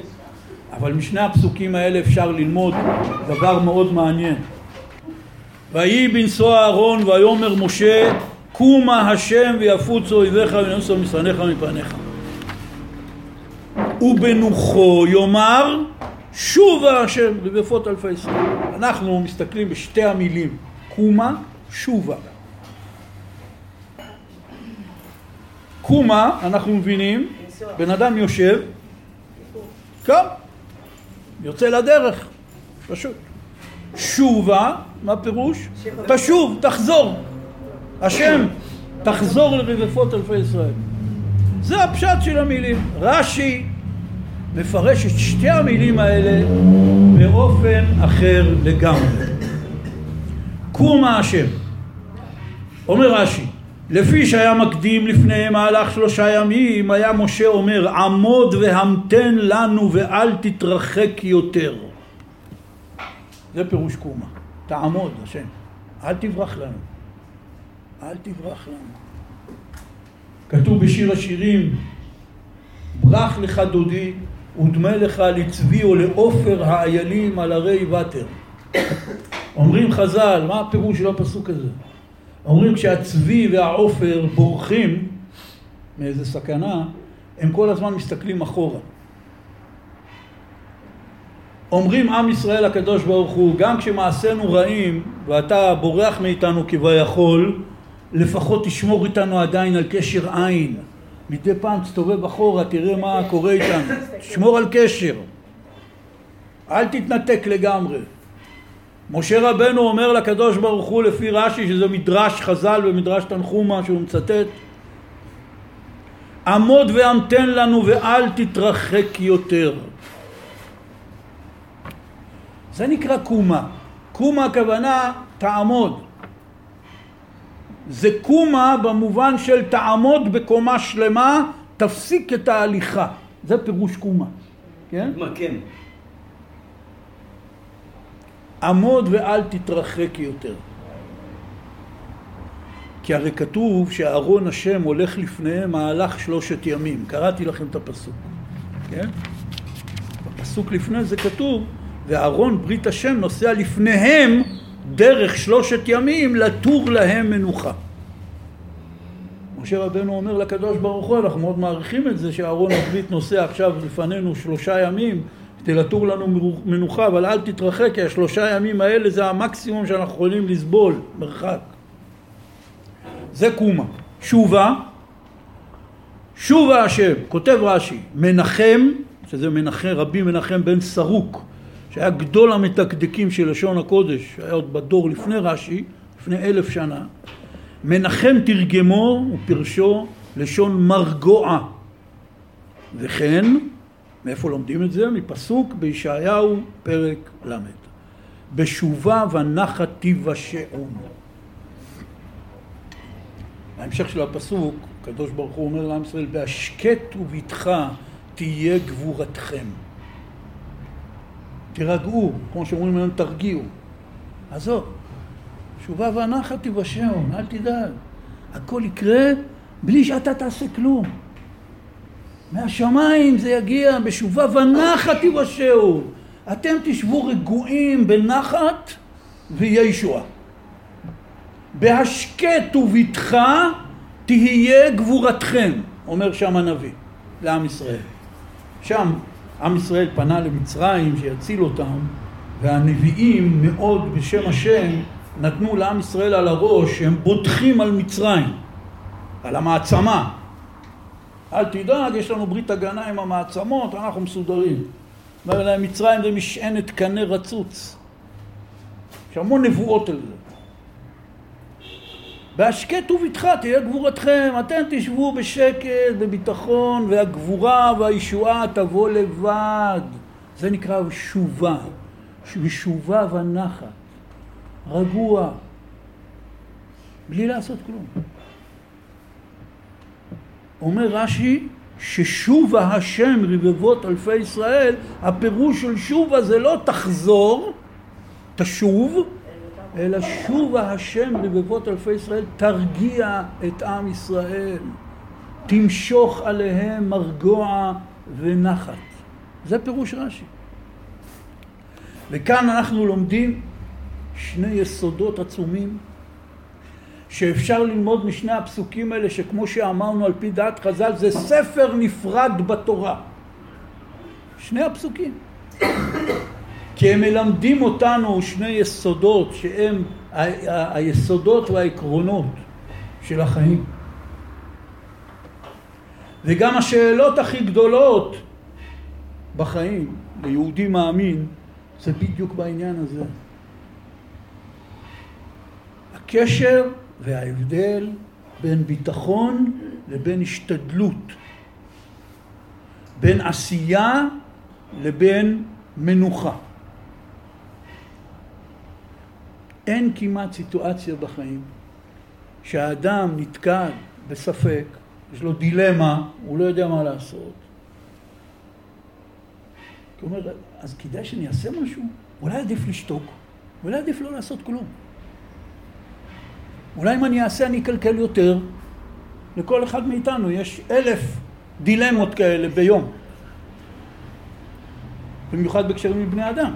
אבל משני הפסוקים האלה אפשר ללמוד דבר מאוד מעניין. ויהי בנשוא אהרון ויאמר משה קומה השם ויפוצו אויביך ונוסו משנאיך מפניך ובנוחו יאמר שובה השם לבפות אלפי ישראל. אנחנו מסתכלים בשתי המילים קומה, שובה. קומה, אנחנו מבינים, בן אדם יושב, קם, יוצא לדרך, פשוט. שובה, מה פירוש? תשוב, תחזור. השם, תחזור לרבפות אלפי ישראל. זה הפשט של המילים. רש"י מפרש את שתי המילים האלה באופן אחר לגמרי. קומה השם. אומר רש"י, לפי שהיה מקדים לפני מהלך שלושה ימים, היה משה אומר, עמוד והמתן לנו ואל תתרחק יותר. זה פירוש קומה. תעמוד, השם. אל תברח לנו. אל תברח לנו. כתוב בשיר השירים, ברח לך דודי, ודמה לך לצבי או לעופר האיילים על הרי ותר. אומרים חז"ל, מה הפירוש של הפסוק הזה? אומרים כשהצבי והעופר בורחים מאיזה סכנה, הם כל הזמן מסתכלים אחורה. אומרים עם ישראל הקדוש ברוך הוא, גם כשמעשינו רעים ואתה בורח מאיתנו כביכול, לפחות תשמור איתנו עדיין על קשר עין. מדי פעם תסתובב אחורה, תראה מה קורה איתנו. תשמור על קשר. אל תתנתק לגמרי. משה רבנו אומר לקדוש ברוך הוא לפי רש"י שזה מדרש חז"ל ומדרש תנחומה שהוא מצטט עמוד והמתן לנו ואל תתרחק יותר זה נקרא קומה קומה הכוונה תעמוד זה קומה במובן של תעמוד בקומה שלמה תפסיק את ההליכה זה פירוש קומה כן? מה כן? עמוד ואל תתרחק יותר. כי הרי כתוב שאהרון השם הולך לפניהם מהלך שלושת ימים. קראתי לכם את הפסוק, כן? בפסוק לפני זה כתוב, ואהרון ברית השם נוסע לפניהם דרך שלושת ימים לתור להם מנוחה. משה רבנו אומר לקדוש ברוך הוא, אנחנו מאוד מעריכים את זה שאהרון הברית נוסע עכשיו לפנינו שלושה ימים כדי לתור לנו מנוחה, אבל אל תתרחק, כי השלושה ימים האלה זה המקסימום שאנחנו יכולים לסבול, מרחק. זה קומה. שובה, שובה השם, כותב רש"י, מנחם, שזה מנחם, רבי מנחם בן סרוק, שהיה גדול המתקדקים של לשון הקודש, היה עוד בדור לפני רש"י, לפני אלף שנה, מנחם תרגמו ופרשו לשון מרגוע וכן מאיפה לומדים את זה? מפסוק בישעיהו פרק ל' בשובה ונחת תיוושעון ההמשך של הפסוק, הקדוש ברוך הוא אומר לעם ישראל בהשקט ובטחה תהיה גבורתכם. תירגעו, כמו שאומרים היום תרגיעו. עזוב, שובה ונחת תיוושעון, אל תדאג. הכל יקרה בלי שאתה תעשה כלום מהשמיים זה יגיע בשובה ונחת יבשהו. אתם תשבו רגועים בנחת ויהיה ישועה. בהשקט ובטחה תהיה גבורתכם, אומר שם הנביא לעם ישראל. שם עם ישראל פנה למצרים שיציל אותם והנביאים מאוד בשם השם נתנו לעם ישראל על הראש שהם בוטחים על מצרים, על המעצמה, אל תדאג, יש לנו ברית הגנה עם המעצמות, אנחנו מסודרים. אומר להם, מצרים זה משענת קנה רצוץ. יש המון נבואות על זה. בהשקט ובטחה תהיה גבורתכם, אתם תשבו בשקט, בביטחון, והגבורה והישועה תבוא לבד. זה נקרא שובה, ושובה ונחת, רגוע, בלי לעשות כלום. אומר רש"י ששובה השם רבבות אלפי ישראל, הפירוש של שובה זה לא תחזור, תשוב, אלא שובה השם רבבות אלפי ישראל, תרגיע את עם ישראל, תמשוך עליהם מרגוע ונחת. זה פירוש רש"י. וכאן אנחנו לומדים שני יסודות עצומים שאפשר ללמוד משני הפסוקים האלה שכמו שאמרנו על פי דעת חז"ל זה ספר נפרד בתורה. שני הפסוקים. כי הם מלמדים אותנו שני יסודות שהם היסודות והעקרונות של החיים. וגם השאלות הכי גדולות בחיים ליהודי מאמין זה בדיוק בעניין הזה. הקשר וההבדל בין ביטחון לבין השתדלות, בין עשייה לבין מנוחה. אין כמעט סיטואציה בחיים שהאדם נתקע בספק, יש לו דילמה, הוא לא יודע מה לעשות. הוא אומר, אז כדאי שאני אעשה משהו? אולי עדיף לשתוק, אולי עדיף לא לעשות כלום. אולי אם אני אעשה אני אקלקל יותר. לכל אחד מאיתנו יש אלף דילמות כאלה ביום. במיוחד בקשרים עם בני אדם.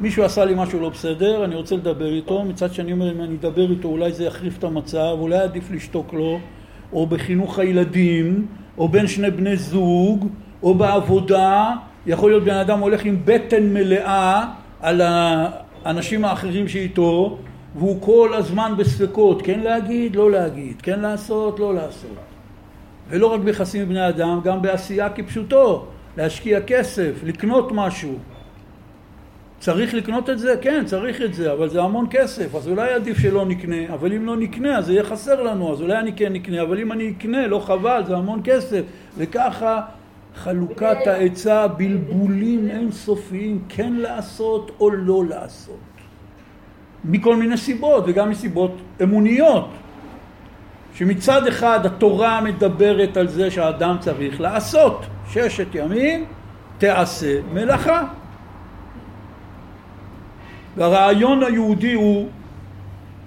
מישהו עשה לי משהו לא בסדר, אני רוצה לדבר איתו, מצד שני אומר אם אני אדבר איתו אולי זה יחריף את המצב, אולי עדיף לשתוק לו, או בחינוך הילדים, או בין שני בני זוג, או בעבודה, יכול להיות בן אדם הולך עם בטן מלאה על האנשים האחרים שאיתו, והוא כל הזמן בספקות, כן להגיד, לא להגיד, כן לעשות, לא לעשות. ולא רק ביחסים עם בני אדם, גם בעשייה כפשוטו, להשקיע כסף, לקנות משהו. צריך לקנות את זה? כן, צריך את זה, אבל זה המון כסף, אז אולי עדיף שלא נקנה, אבל אם לא נקנה אז זה יהיה חסר לנו, אז אולי אני כן נקנה, אבל אם אני אקנה, לא חבל, זה המון כסף. וככה חלוקת העצה, בלבולים אינסופיים, כן לעשות או לא לעשות. מכל מיני סיבות, וגם מסיבות אמוניות. שמצד אחד התורה מדברת על זה שהאדם צריך לעשות ששת ימים תעשה מלאכה. והרעיון היהודי הוא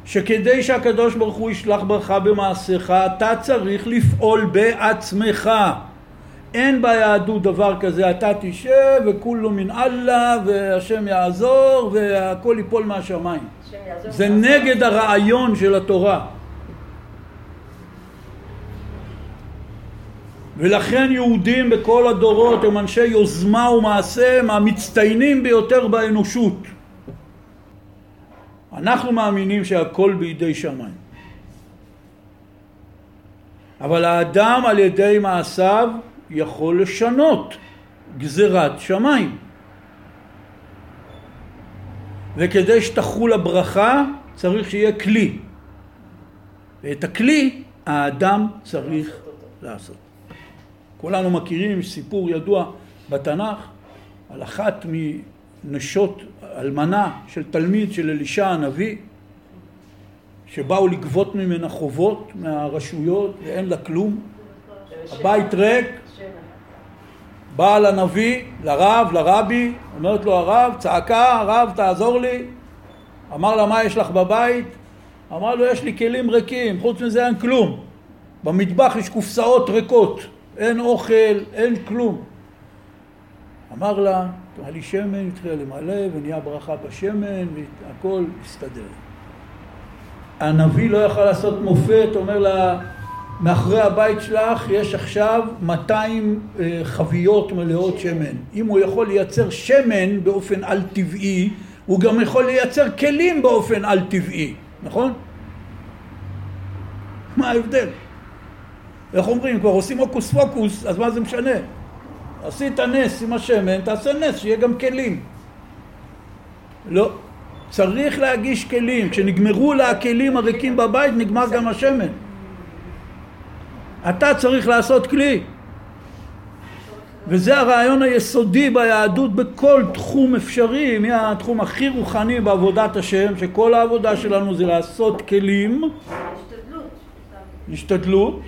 שכדי שהקדוש ברוך הוא ישלח ברכה במעשיך אתה צריך לפעול בעצמך אין ביהדות דבר כזה אתה תשב וכולו מן אללה והשם יעזור והכל ייפול מהשמיים. זה נגד הרעיון של התורה. ולכן יהודים בכל הדורות הם אנשי יוזמה ומעשה מהמצטיינים ביותר באנושות. אנחנו מאמינים שהכל בידי שמיים. אבל האדם על ידי מעשיו יכול לשנות גזירת שמיים. וכדי שתחול הברכה צריך שיהיה כלי. ואת הכלי האדם צריך לעשות. כולנו מכירים סיפור ידוע בתנ"ך על אחת מנשות אלמנה של תלמיד של אלישע הנביא שבאו לגבות ממנה חובות מהרשויות ואין לה כלום. הבית ריק באה לנביא, לרב, לרבי, אומרת לו הרב, צעקה, הרב תעזור לי אמר לה מה יש לך בבית? אמר לו יש לי כלים ריקים, חוץ מזה אין כלום במטבח יש קופסאות ריקות אין אוכל, אין כלום. אמר לה, תראה לי שמן, התחילה למלא ונהיה ברכה בשמן והכל הסתדר. הנביא לא יכל לעשות מופת, אומר לה, מאחורי הבית שלך יש עכשיו 200 אה, חביות מלאות שמן. אם הוא יכול לייצר שמן באופן על טבעי, הוא גם יכול לייצר כלים באופן על טבעי, נכון? מה ההבדל? איך אומרים, כבר עושים הוקוס פוקוס, אז מה זה משנה? עשית נס עם השמן, תעשה נס, שיהיה גם כלים. לא. צריך להגיש כלים. כשנגמרו לה הכלים הריקים בבית, נגמר גם השמן. אתה צריך לעשות כלי. וזה הרעיון היסודי ביהדות בכל תחום אפשרי, מהתחום הכי רוחני בעבודת השם, שכל העבודה שלנו זה לעשות כלים. השתדלות. השתדלות.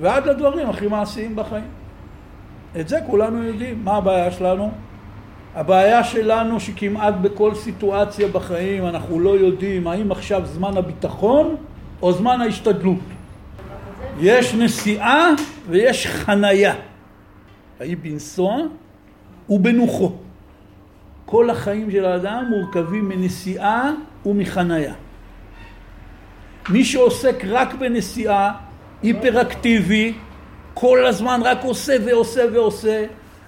ועד לדברים הכי מעשיים בחיים. את זה כולנו יודעים. מה הבעיה שלנו? הבעיה שלנו שכמעט בכל סיטואציה בחיים אנחנו לא יודעים האם עכשיו זמן הביטחון או זמן ההשתדלות. יש נסיעה ויש חנייה. האי בנסוע ובנוחו. כל החיים של האדם מורכבים מנסיעה ומחנייה. מי שעוסק רק בנסיעה היפראקטיבי, כל הזמן רק עושה ועושה ועושה,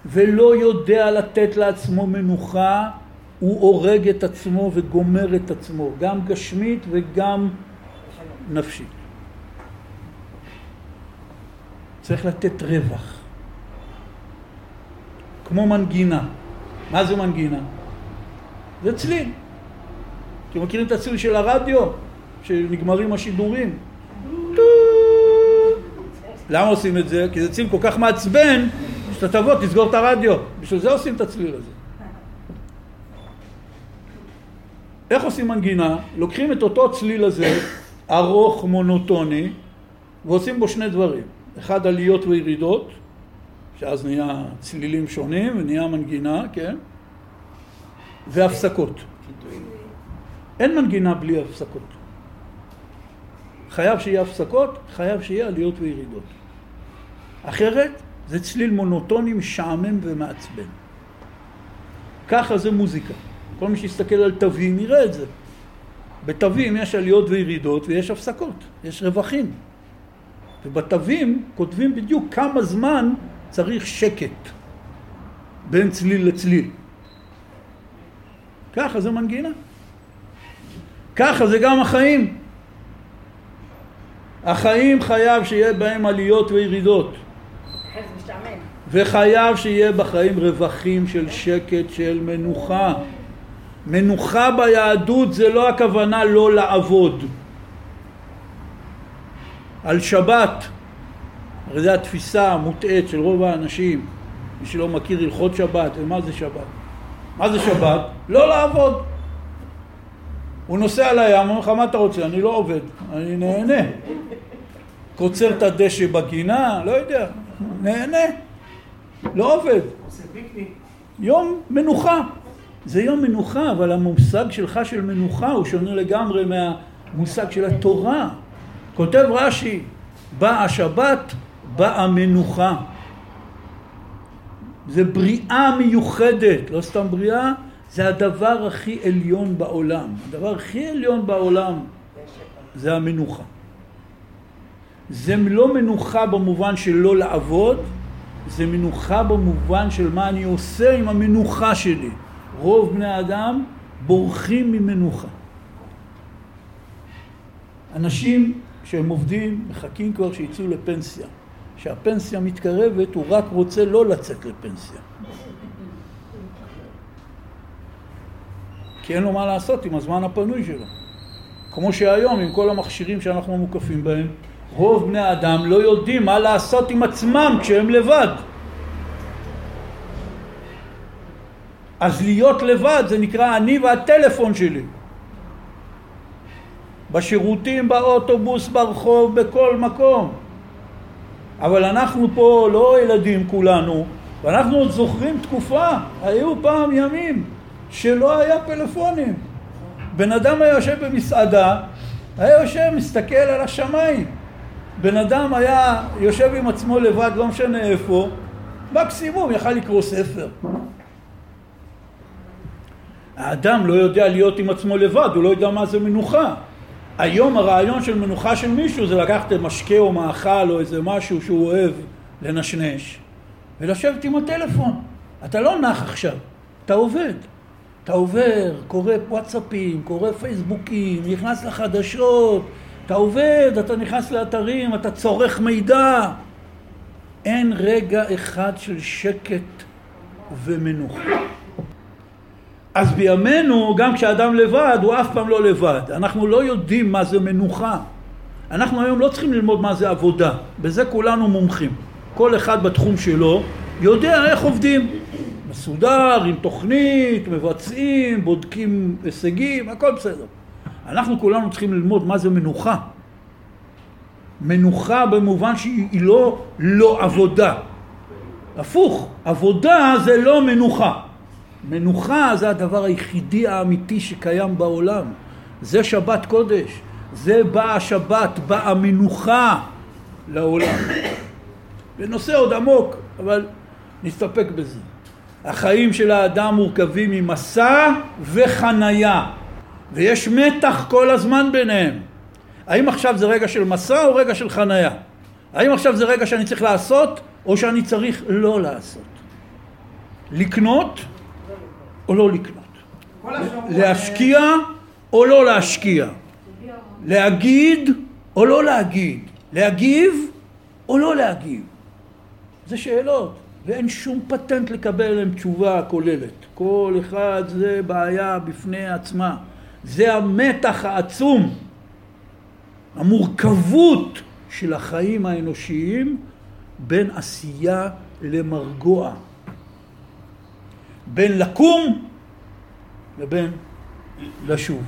ולא יודע לתת לעצמו מנוחה, הוא הורג את עצמו וגומר את עצמו, גם גשמית וגם נפשית. צריך לתת רווח. כמו מנגינה. מה זה מנגינה? זה צליל. אתם מכירים את הצליל של הרדיו? שנגמרים השידורים? למה עושים את זה? כי זה צליל כל כך מעצבן, שאתה תבוא, תסגור את הרדיו. בשביל זה עושים את הצליל הזה. איך עושים מנגינה? לוקחים את אותו צליל הזה, ארוך מונוטוני, ועושים בו שני דברים. אחד עליות וירידות, שאז נהיה צלילים שונים ונהיה מנגינה, כן? והפסקות. אין מנגינה בלי הפסקות. חייב שיהיה הפסקות, חייב שיהיה עליות וירידות. אחרת זה צליל מונוטוני משעמם ומעצבן. ככה זה מוזיקה. כל מי שיסתכל על תווים יראה את זה. בתווים יש עליות וירידות ויש הפסקות, יש רווחים. ובתווים כותבים בדיוק כמה זמן צריך שקט בין צליל לצליל. ככה זה מנגינה. ככה זה גם החיים. החיים חייב שיהיה בהם עליות וירידות. וחייב שיהיה בחיים רווחים של שקט, של מנוחה. מנוחה ביהדות זה לא הכוונה לא לעבוד. על שבת, הרי זו התפיסה המוטעית של רוב האנשים, מי שלא מכיר הלכות שבת, ומה זה שבת? מה זה שבת? לא לעבוד. הוא נוסע לים, אומר לך מה אתה רוצה? אני לא עובד, אני נהנה. קוצר את הדשא בגינה, לא יודע, נהנה, לא עובד. יום מנוחה. זה יום מנוחה, אבל המושג שלך של מנוחה הוא שונה לגמרי מהמושג של התורה. כותב רש"י, באה השבת, באה מנוחה. זה בריאה מיוחדת, לא סתם בריאה, זה הדבר הכי עליון בעולם. הדבר הכי עליון בעולם זה המנוחה. זה לא מנוחה במובן של לא לעבוד, זה מנוחה במובן של מה אני עושה עם המנוחה שלי. רוב בני האדם בורחים ממנוחה. אנשים שהם עובדים מחכים כבר שיצאו לפנסיה. כשהפנסיה מתקרבת הוא רק רוצה לא לצאת לפנסיה. כי אין לו מה לעשות עם הזמן הפנוי שלו. כמו שהיום עם כל המכשירים שאנחנו מוקפים בהם, רוב בני האדם לא יודעים מה לעשות עם עצמם כשהם לבד. אז להיות לבד זה נקרא אני והטלפון שלי. בשירותים, באוטובוס, ברחוב, בכל מקום. אבל אנחנו פה לא ילדים כולנו, ואנחנו עוד זוכרים תקופה, היו פעם ימים שלא היה פלאפונים. בן אדם היה יושב במסעדה, היה יושב, מסתכל על השמיים. בן אדם היה יושב עם עצמו לבד, לא משנה איפה, מקסימום יכל לקרוא ספר. האדם לא יודע להיות עם עצמו לבד, הוא לא יודע מה זה מנוחה. היום הרעיון של מנוחה של מישהו זה לקחת משקה או מאכל או איזה משהו שהוא אוהב לנשנש ולשבת עם הטלפון. אתה לא נח עכשיו, אתה עובד. אתה עובר, קורא וואטסאפים, קורא פייסבוקים, נכנס לחדשות, אתה עובד, אתה נכנס לאתרים, אתה צורך מידע. אין רגע אחד של שקט ומנוחה. אז בימינו, גם כשאדם לבד, הוא אף פעם לא לבד. אנחנו לא יודעים מה זה מנוחה. אנחנו היום לא צריכים ללמוד מה זה עבודה. בזה כולנו מומחים. כל אחד בתחום שלו יודע איך עובדים. מסודר, עם תוכנית, מבצעים, בודקים הישגים, הכל בסדר. אנחנו כולנו צריכים ללמוד מה זה מנוחה. מנוחה במובן שהיא לא לא עבודה. הפוך, עבודה זה לא מנוחה. מנוחה זה הדבר היחידי האמיתי שקיים בעולם. זה שבת קודש. זה באה השבת, באה מנוחה לעולם. זה נושא עוד עמוק, אבל נסתפק בזה. החיים של האדם מורכבים ממסע וחנייה, ויש מתח כל הזמן ביניהם. האם עכשיו זה רגע של מסע או רגע של חנייה? האם עכשיו זה רגע שאני צריך לעשות או שאני צריך לא לעשות? לקנות או לא לקנות? להשקיע או לא להשקיע? להגיד או לא להגיד? להגיב או לא להגיב? זה שאלות, ואין שום פטנט לקבל עליהן תשובה כוללת. כל אחד זה בעיה בפני עצמה. זה המתח העצום, המורכבות של החיים האנושיים בין עשייה למרגוע. בין לקום לבין לשוב,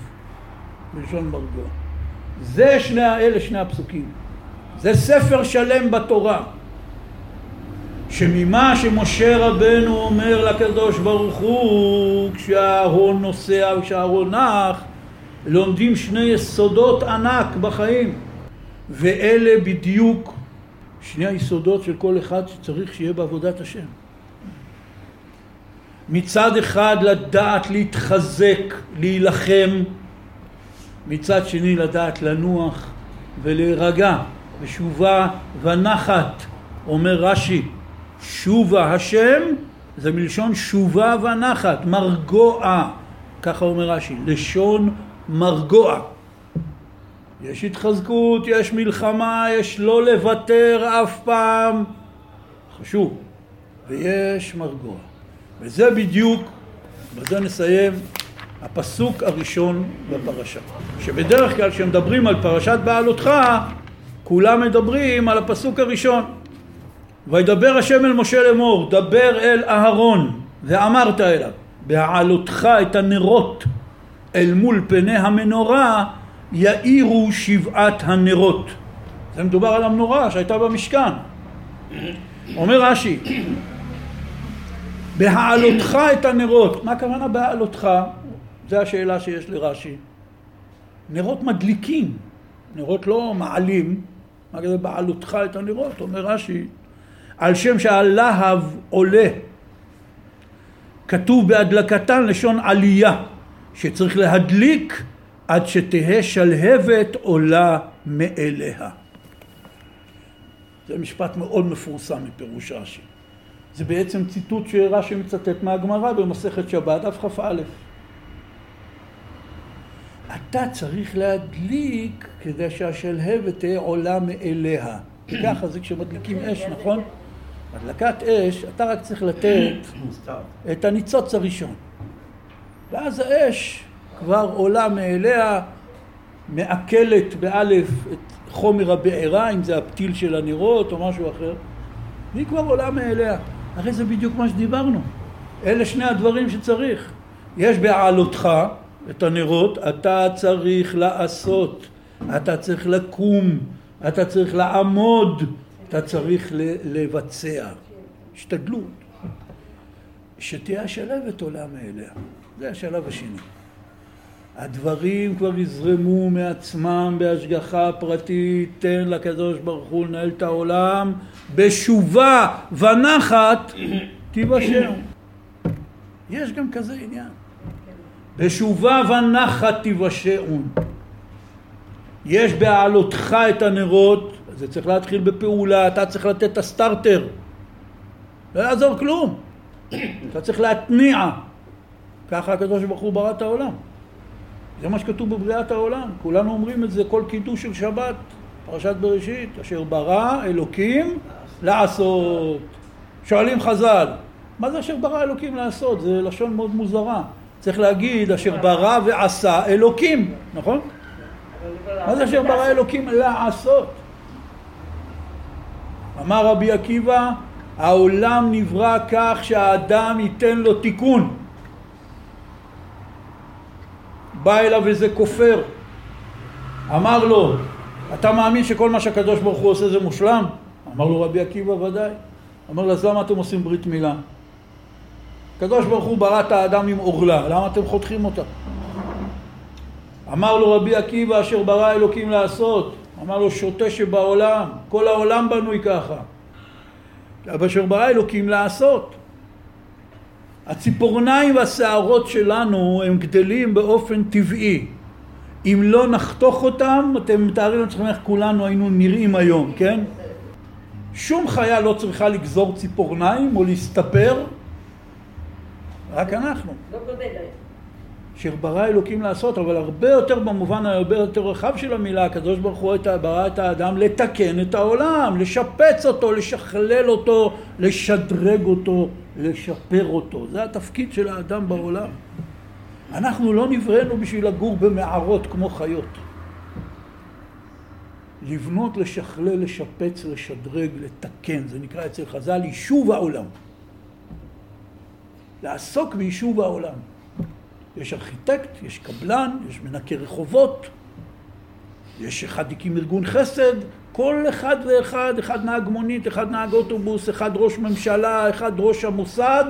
בלשון מרגוע. זה שני, אלה שני הפסוקים. זה ספר שלם בתורה, שממה שמשה רבנו אומר לקדוש ברוך הוא, כשהארון נוסע וכשהארון נח, לומדים שני יסודות ענק בחיים. ואלה בדיוק שני היסודות של כל אחד שצריך שיהיה בעבודת השם. מצד אחד לדעת להתחזק, להילחם, מצד שני לדעת לנוח ולהירגע, ושובה ונחת, אומר רש"י, שובה השם זה מלשון שובה ונחת, מרגוע, ככה אומר רש"י, לשון מרגוע. יש התחזקות, יש מלחמה, יש לא לוותר אף פעם, חשוב. ויש מרגוע. וזה בדיוק, בזה נסיים, הפסוק הראשון בפרשה. שבדרך כלל כשמדברים על פרשת בעלותך, כולם מדברים על הפסוק הראשון. וידבר השם אל משה לאמור, דבר אל אהרון, ואמרת אליו, בהעלותך את הנרות אל מול פני המנורה, יאירו שבעת הנרות. זה מדובר על המנורה שהייתה במשכן. אומר רש"י, בהעלותך את הנרות, מה הכוונה בהעלותך? זו השאלה שיש לרש"י. נרות מדליקים, נרות לא מעלים, מה כזה בעלותך את הנרות? אומר רש"י, על שם שהלהב עולה. כתוב בהדלקתן לשון עלייה, שצריך להדליק עד שתהא שלהבת עולה מאליה. זה משפט מאוד מפורסם מפירוש רש"י. זה בעצם ציטוט שרש"י מצטט מהגמרא במסכת שבת, דף כ"א. אתה צריך להדליק כדי שהשלהבת תהיה עולה מאליה. ככה זה כשמדליקים אש, נכון? הדלקת אש, אתה רק צריך לתת את הניצוץ הראשון. ואז האש כבר עולה מאליה, מעכלת באלף את חומר הבעירה, אם זה הפתיל של הנרות או משהו אחר, והיא כבר עולה מאליה. הרי זה בדיוק מה שדיברנו. אלה שני הדברים שצריך. יש בעלותך את הנרות, אתה צריך לעשות, אתה צריך לקום, אתה צריך לעמוד, אתה צריך לבצע. השתדלות. שתהיה השלבת עולה מאליה. זה השלב השני. הדברים כבר יזרמו מעצמם בהשגחה פרטית, תן לקדוש ברוך הוא לנהל את העולם בשובה ונחת תיבשם. יש גם כזה עניין. בשובה ונחת תיבשעון. יש בהעלותך את הנרות, זה צריך להתחיל בפעולה, אתה צריך לתת את הסטארטר. לא יעזור כלום. אתה צריך להתניע. ככה הקדוש ברוך הוא ברא את העולם. זה מה שכתוב בבריאת העולם. כולנו אומרים את זה כל קידוש של שבת, פרשת בראשית, אשר ברא אלוקים לעשות. שואלים חז"ל, מה זה אשר ברא אלוקים לעשות? זה לשון מאוד מוזרה. צריך להגיד אשר ברא ועשה אלוקים, נכון? מה זה אשר ברא אלוקים לעשות? אמר רבי עקיבא, העולם נברא כך שהאדם ייתן לו תיקון. בא אליו איזה כופר, אמר לו, אתה מאמין שכל מה שהקדוש ברוך הוא עושה זה מושלם? אמר לו רבי עקיבא ודאי. אמר לו, אז למה אתם עושים ברית מילה? הקדוש ברוך הוא ברא את האדם עם עורלה, למה אתם חותכים אותה? אמר לו רבי עקיבא אשר ברא אלוקים לעשות, אמר לו שוטה שבעולם, כל העולם בנוי ככה. אשר ברא אלוקים לעשות. הציפורניים והשערות שלנו הם גדלים באופן טבעי. אם לא נחתוך אותם, אתם מתארים לעצמכם איך כולנו היינו נראים היום, כן? שום חיה לא צריכה לגזור ציפורניים או להסתפר, רק אנחנו. לא אשר ברא אלוקים לעשות, אבל הרבה יותר במובן הרבה יותר רחב של המילה, הקדוש ברוך הוא ברא את האדם לתקן את העולם, לשפץ אותו, לשכלל אותו, לשדרג אותו, לשפר אותו. זה התפקיד של האדם בעולם. אנחנו לא נבראנו בשביל לגור במערות כמו חיות. לבנות, לשכלל, לשפץ, לשדרג, לתקן, זה נקרא אצל חז"ל יישוב העולם. לעסוק ביישוב העולם. יש ארכיטקט, יש קבלן, יש מנקה רחובות, יש אחד הקים ארגון חסד, כל אחד ואחד, אחד נהג מונית, אחד נהג אוטובוס, אחד ראש ממשלה, אחד ראש המוסד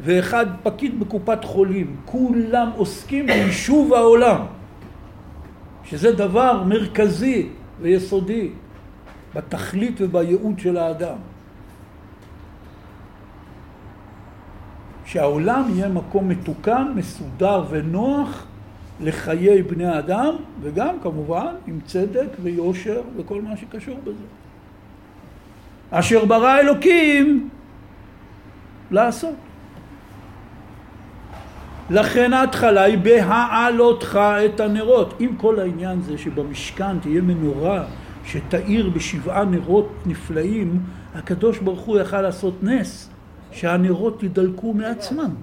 ואחד פקיד בקופת חולים. כולם עוסקים ביישוב העולם, שזה דבר מרכזי ויסודי בתכלית ובייעוד של האדם. שהעולם יהיה מקום מתוקן, מסודר ונוח לחיי בני האדם, וגם כמובן עם צדק ויושר וכל מה שקשור בזה. אשר ברא אלוקים לעשות. לכן ההתחלה היא בהעלותך את הנרות. אם כל העניין זה שבמשכן תהיה מנורה שתאיר בשבעה נרות נפלאים, הקדוש ברוך הוא יכל לעשות נס שהנרות ידלקו מעצמם.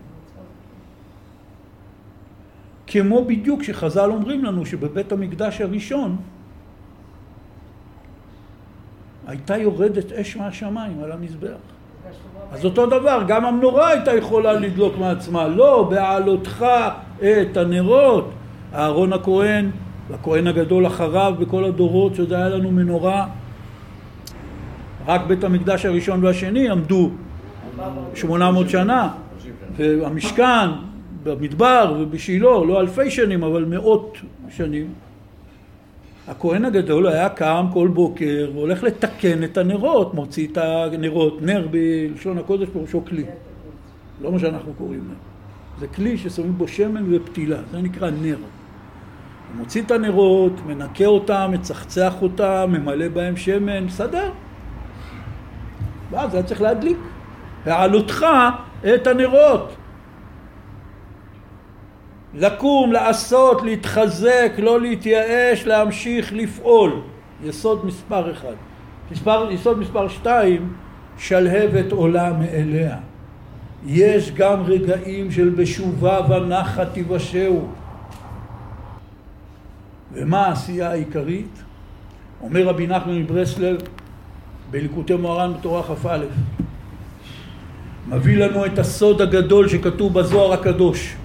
כמו בדיוק שחז"ל אומרים לנו שבבית המקדש הראשון הייתה יורדת אש מהשמיים על המזבח. אז אותו דבר, גם המנורה הייתה יכולה לדלוק מעצמה. לא, בהעלותך את הנרות. אהרון הכהן, והכהן הגדול אחריו בכל הדורות, שעוד היה לנו מנורה. רק בית המקדש הראשון והשני עמדו 800 שנה, והמשכן במדבר ובשילה, לא אלפי שנים, אבל מאות שנים. הכהן הגדול היה קם כל בוקר והולך לתקן את הנרות, מוציא את הנרות, נר בלשון הקודש פירושו כלי, לא מה שאנחנו קוראים נר. זה כלי ששמים בו שמן ופתילה, זה נקרא נר. הוא מוציא את הנרות, מנקה אותם, מצחצח אותם, ממלא בהם שמן, מסדר. ואז היה צריך להדליק. העלותך את הנרות. לקום, לעשות, להתחזק, לא להתייאש, להמשיך לפעול. יסוד מספר אחד. מספר, יסוד מספר שתיים, שלהבת עולה מאליה. יש גם רגעים של בשובה ונחת תיוושעו. ומה העשייה העיקרית? אומר רבי נחמן מברסלב בליקוטי מוהר"ן בתורה כ"א מביא לנו את הסוד הגדול שכתוב בזוהר הקדוש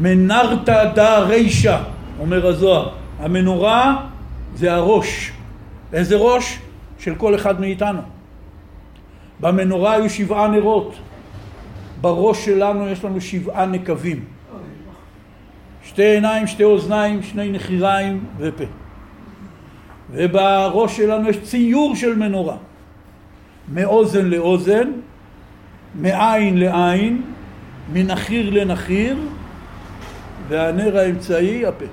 מנרתא דא רישא, אומר הזוהר. המנורה זה הראש. איזה ראש? של כל אחד מאיתנו. במנורה היו שבעה נרות. בראש שלנו יש לנו שבעה נקבים. שתי עיניים, שתי אוזניים, שני נחיריים ופה. ובראש שלנו יש ציור של מנורה. מאוזן לאוזן, מעין לעין, מנחיר לנחיר, והנר האמצעי הפה.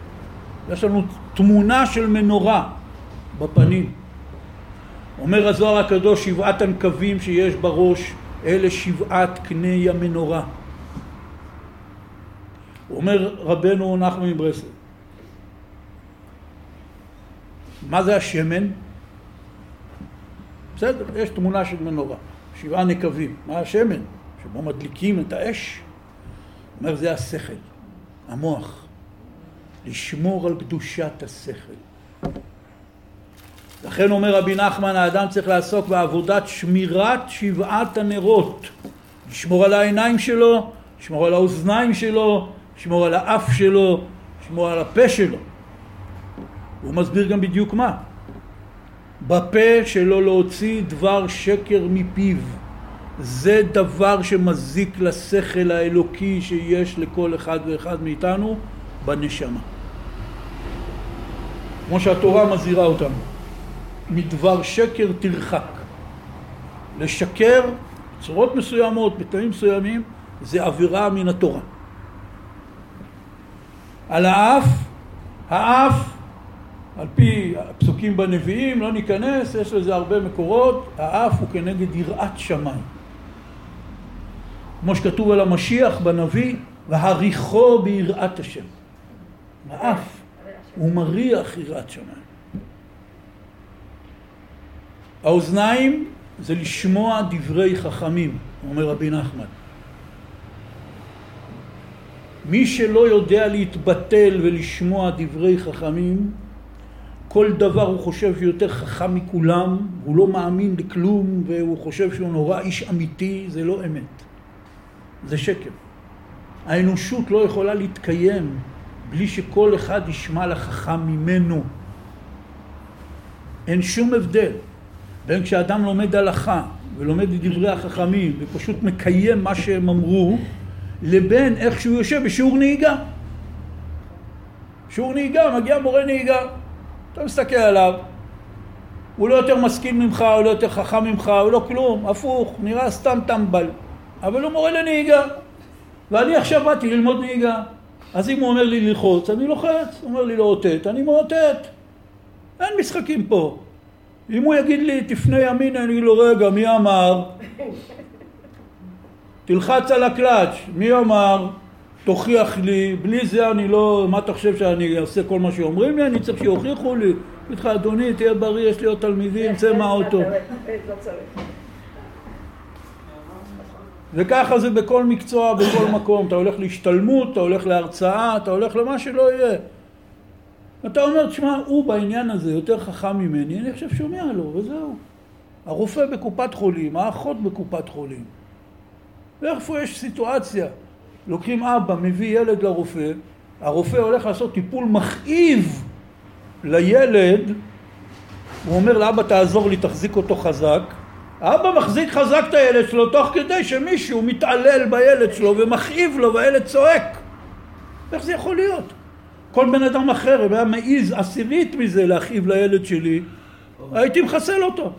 יש לנו תמונה של מנורה בפנים. אומר הזוהר הקדוש שבעת הנקבים שיש בראש אלה שבעת קני המנורה. אומר רבנו נחמן מברסלב מה זה השמן? בסדר, יש תמונה של מנורה, שבעה נקבים. מה השמן? שבו מדליקים את האש? אומר זה השכל. המוח, לשמור על קדושת השכל. לכן אומר רבי נחמן, האדם צריך לעסוק בעבודת שמירת שבעת הנרות. לשמור על העיניים שלו, לשמור על האוזניים שלו, לשמור על האף שלו, לשמור על הפה שלו. הוא מסביר גם בדיוק מה. בפה שלו להוציא דבר שקר מפיו. זה דבר שמזיק לשכל האלוקי שיש לכל אחד ואחד מאיתנו בנשמה. כמו שהתורה מזהירה אותנו. מדבר שקר תרחק. לשקר בצורות מסוימות, בתנאים מסוימים, זה עבירה מן התורה. על האף, האף, על פי הפסוקים בנביאים, לא ניכנס, יש לזה הרבה מקורות, האף הוא כנגד יראת שמיים. כמו שכתוב על המשיח בנביא, והריחו ביראת השם. האף, הוא מריח יראת שמיים. האוזניים זה לשמוע דברי חכמים, אומר רבי נחמן. מי שלא יודע להתבטל ולשמוע דברי חכמים, כל דבר הוא חושב שהוא יותר חכם מכולם, הוא לא מאמין לכלום והוא חושב שהוא נורא איש אמיתי, זה לא אמת. זה שקר. האנושות לא יכולה להתקיים בלי שכל אחד ישמע לחכם ממנו. אין שום הבדל בין כשאדם לומד הלכה ולומד את דברי החכמים ופשוט מקיים מה שהם אמרו, לבין איך שהוא יושב בשיעור נהיגה. שיעור נהיגה, מגיע מורה נהיגה, אתה מסתכל עליו, הוא לא יותר משכיל ממך, הוא לא יותר חכם ממך, הוא לא כלום, הפוך, נראה סתם טמבל. אבל הוא מורה לנהיגה. ואני עכשיו באתי ללמוד נהיגה. אז אם הוא אומר לי ללחוץ, אני לוחץ. הוא אומר לי לאותת, אני מאותת. אין משחקים פה. אם הוא יגיד לי תפנה ימין, אני אגיד לו רגע, מי אמר? תלחץ על הקלאץ', מי אמר? תוכיח לי, בלי זה אני לא, מה אתה חושב שאני אעשה כל מה שאומרים לי? אני צריך שיוכיחו לי. אגיד לך, אדוני, תהיה בריא, יש לי עוד תלמידים, צא מהאוטו. וככה זה בכל מקצוע, בכל מקום. אתה הולך להשתלמות, אתה הולך להרצאה, אתה הולך למה שלא יהיה. אתה אומר, תשמע, הוא בעניין הזה יותר חכם ממני, אני עכשיו שומע לו, וזהו. הרופא בקופת חולים, האחות בקופת חולים. ואיפה יש סיטואציה? לוקחים אבא, מביא ילד לרופא, הרופא הולך לעשות טיפול מכאיב לילד, הוא אומר לאבא תעזור לי, תחזיק אותו חזק, האבא מחזיק חזק את הילד שלו תוך כדי שמישהו מתעלל בילד שלו ומכאיב לו והילד צועק. איך זה יכול להיות? כל בן אדם אחר, אם היה מעז עשירית מזה להכאיב לילד שלי, הייתי מחסל אותו.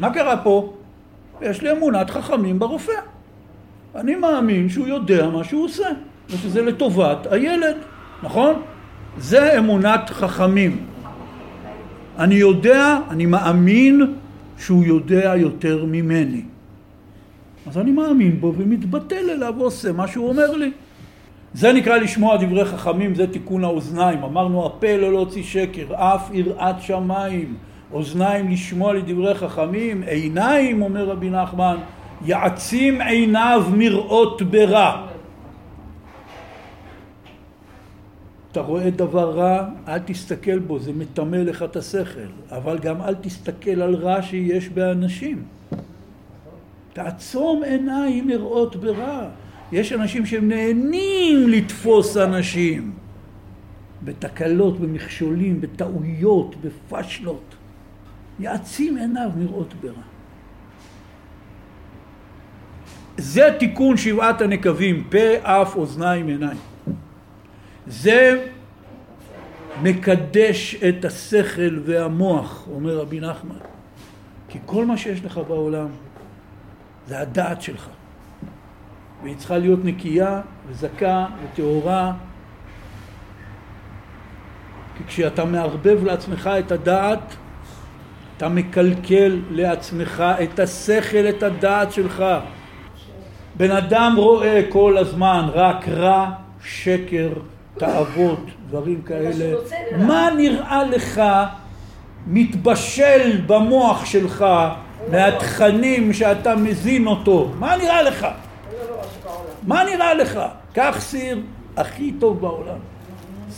מה קרה פה? יש לי אמונת חכמים ברופא. אני מאמין שהוא יודע מה שהוא עושה, ושזה לטובת הילד, נכון? זה אמונת חכמים. אני יודע, אני מאמין שהוא יודע יותר ממני. אז אני מאמין בו ומתבטל אליו ועושה מה שהוא אומר לי. זה נקרא לשמוע דברי חכמים, זה תיקון האוזניים. אמרנו הפה לא להוציא שקר, אף יראת שמיים. אוזניים לשמוע לדברי חכמים, עיניים, אומר רבי נחמן, יעצים עיניו מראות ברע. אתה רואה דבר רע, אל תסתכל בו, זה מטמא לך את השכל, אבל גם אל תסתכל על רע שיש באנשים. תעצום עיניים מראות ברע. יש אנשים שהם נהנים לתפוס אנשים בתקלות, במכשולים, בטעויות, בפשלות. יעצים עיניו מראות ברע. זה תיקון שבעת הנקבים, פה, אף, אוזניים, עיניים. זה מקדש את השכל והמוח, אומר רבי נחמן. כי כל מה שיש לך בעולם זה הדעת שלך. והיא צריכה להיות נקייה וזכה וטהורה. כי כשאתה מערבב לעצמך את הדעת, אתה מקלקל לעצמך את השכל, את הדעת שלך. בן אדם רואה כל הזמן רק רע, שקר, תאוות, דברים כאלה. מה נראה לך מתבשל במוח שלך מהתכנים שאתה מזין אותו? מה נראה לך? מה נראה לך? קח סיר הכי טוב בעולם.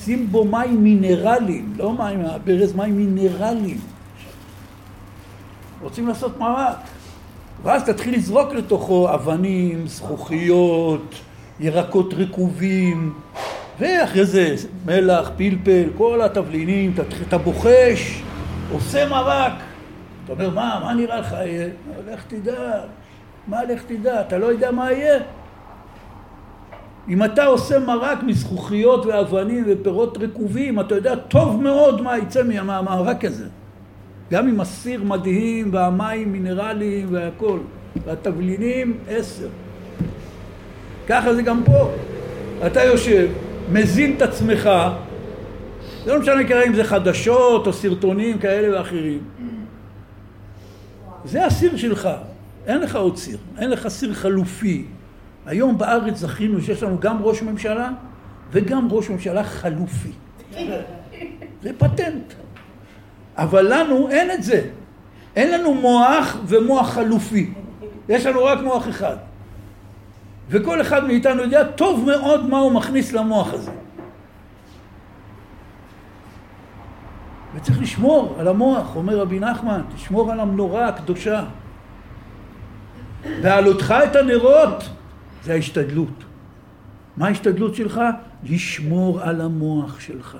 שים בו מים מינרליים, לא מים מהברז, מים מינרליים. רוצים לעשות מרק. ואז תתחיל לזרוק לתוכו אבנים, זכוכיות, ירקות רקובים, ואחרי זה מלח, פלפל, כל התבלינים, אתה בוחש, עושה מרק. אתה אומר, מה, מה נראה לך יהיה? לך תדע, מה לך תדע, אתה לא יודע מה יהיה. אם אתה עושה מרק מזכוכיות ואבנים ופירות רקובים, אתה יודע טוב מאוד מה יצא מהמרק הזה. גם עם הסיר מדהים והמים מינרליים והכל, והתבלינים עשר. ככה זה גם פה. אתה יושב, מזין את עצמך, זה לא משנה כרגע אם זה חדשות או סרטונים כאלה ואחרים. זה הסיר שלך, אין לך עוד סיר, אין לך סיר חלופי. היום בארץ זכינו שיש לנו גם ראש ממשלה וגם ראש ממשלה חלופי. זה פטנט. אבל לנו אין את זה. אין לנו מוח ומוח חלופי. יש לנו רק מוח אחד. וכל אחד מאיתנו יודע טוב מאוד מה הוא מכניס למוח הזה. וצריך לשמור על המוח, אומר רבי נחמן, תשמור על המנורה הקדושה. והעלותך את הנרות זה ההשתדלות. מה ההשתדלות שלך? לשמור על המוח שלך.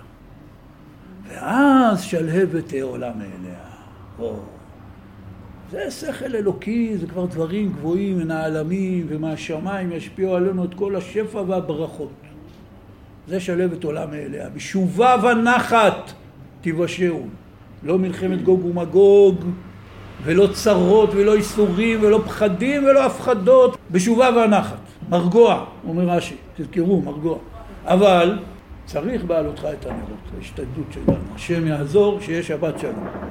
ואז שלהבת עולה מאליה. או. זה שכל אלוקי, זה כבר דברים גבוהים מן העלמים ומהשמיים ישפיעו עלינו את כל השפע והברכות. זה שלהבת עולה מאליה. בשובה ונחת תיוושעו. לא מלחמת גוג ומגוג, ולא צרות ולא איסורים ולא פחדים ולא הפחדות, בשובה ונחת. מרגוע, אומר רש"י, תזכרו, מרגוע. אבל צריך בעלותך את הנרות, ההשתדלות שלנו. השם יעזור, שיהיה שבת שלום.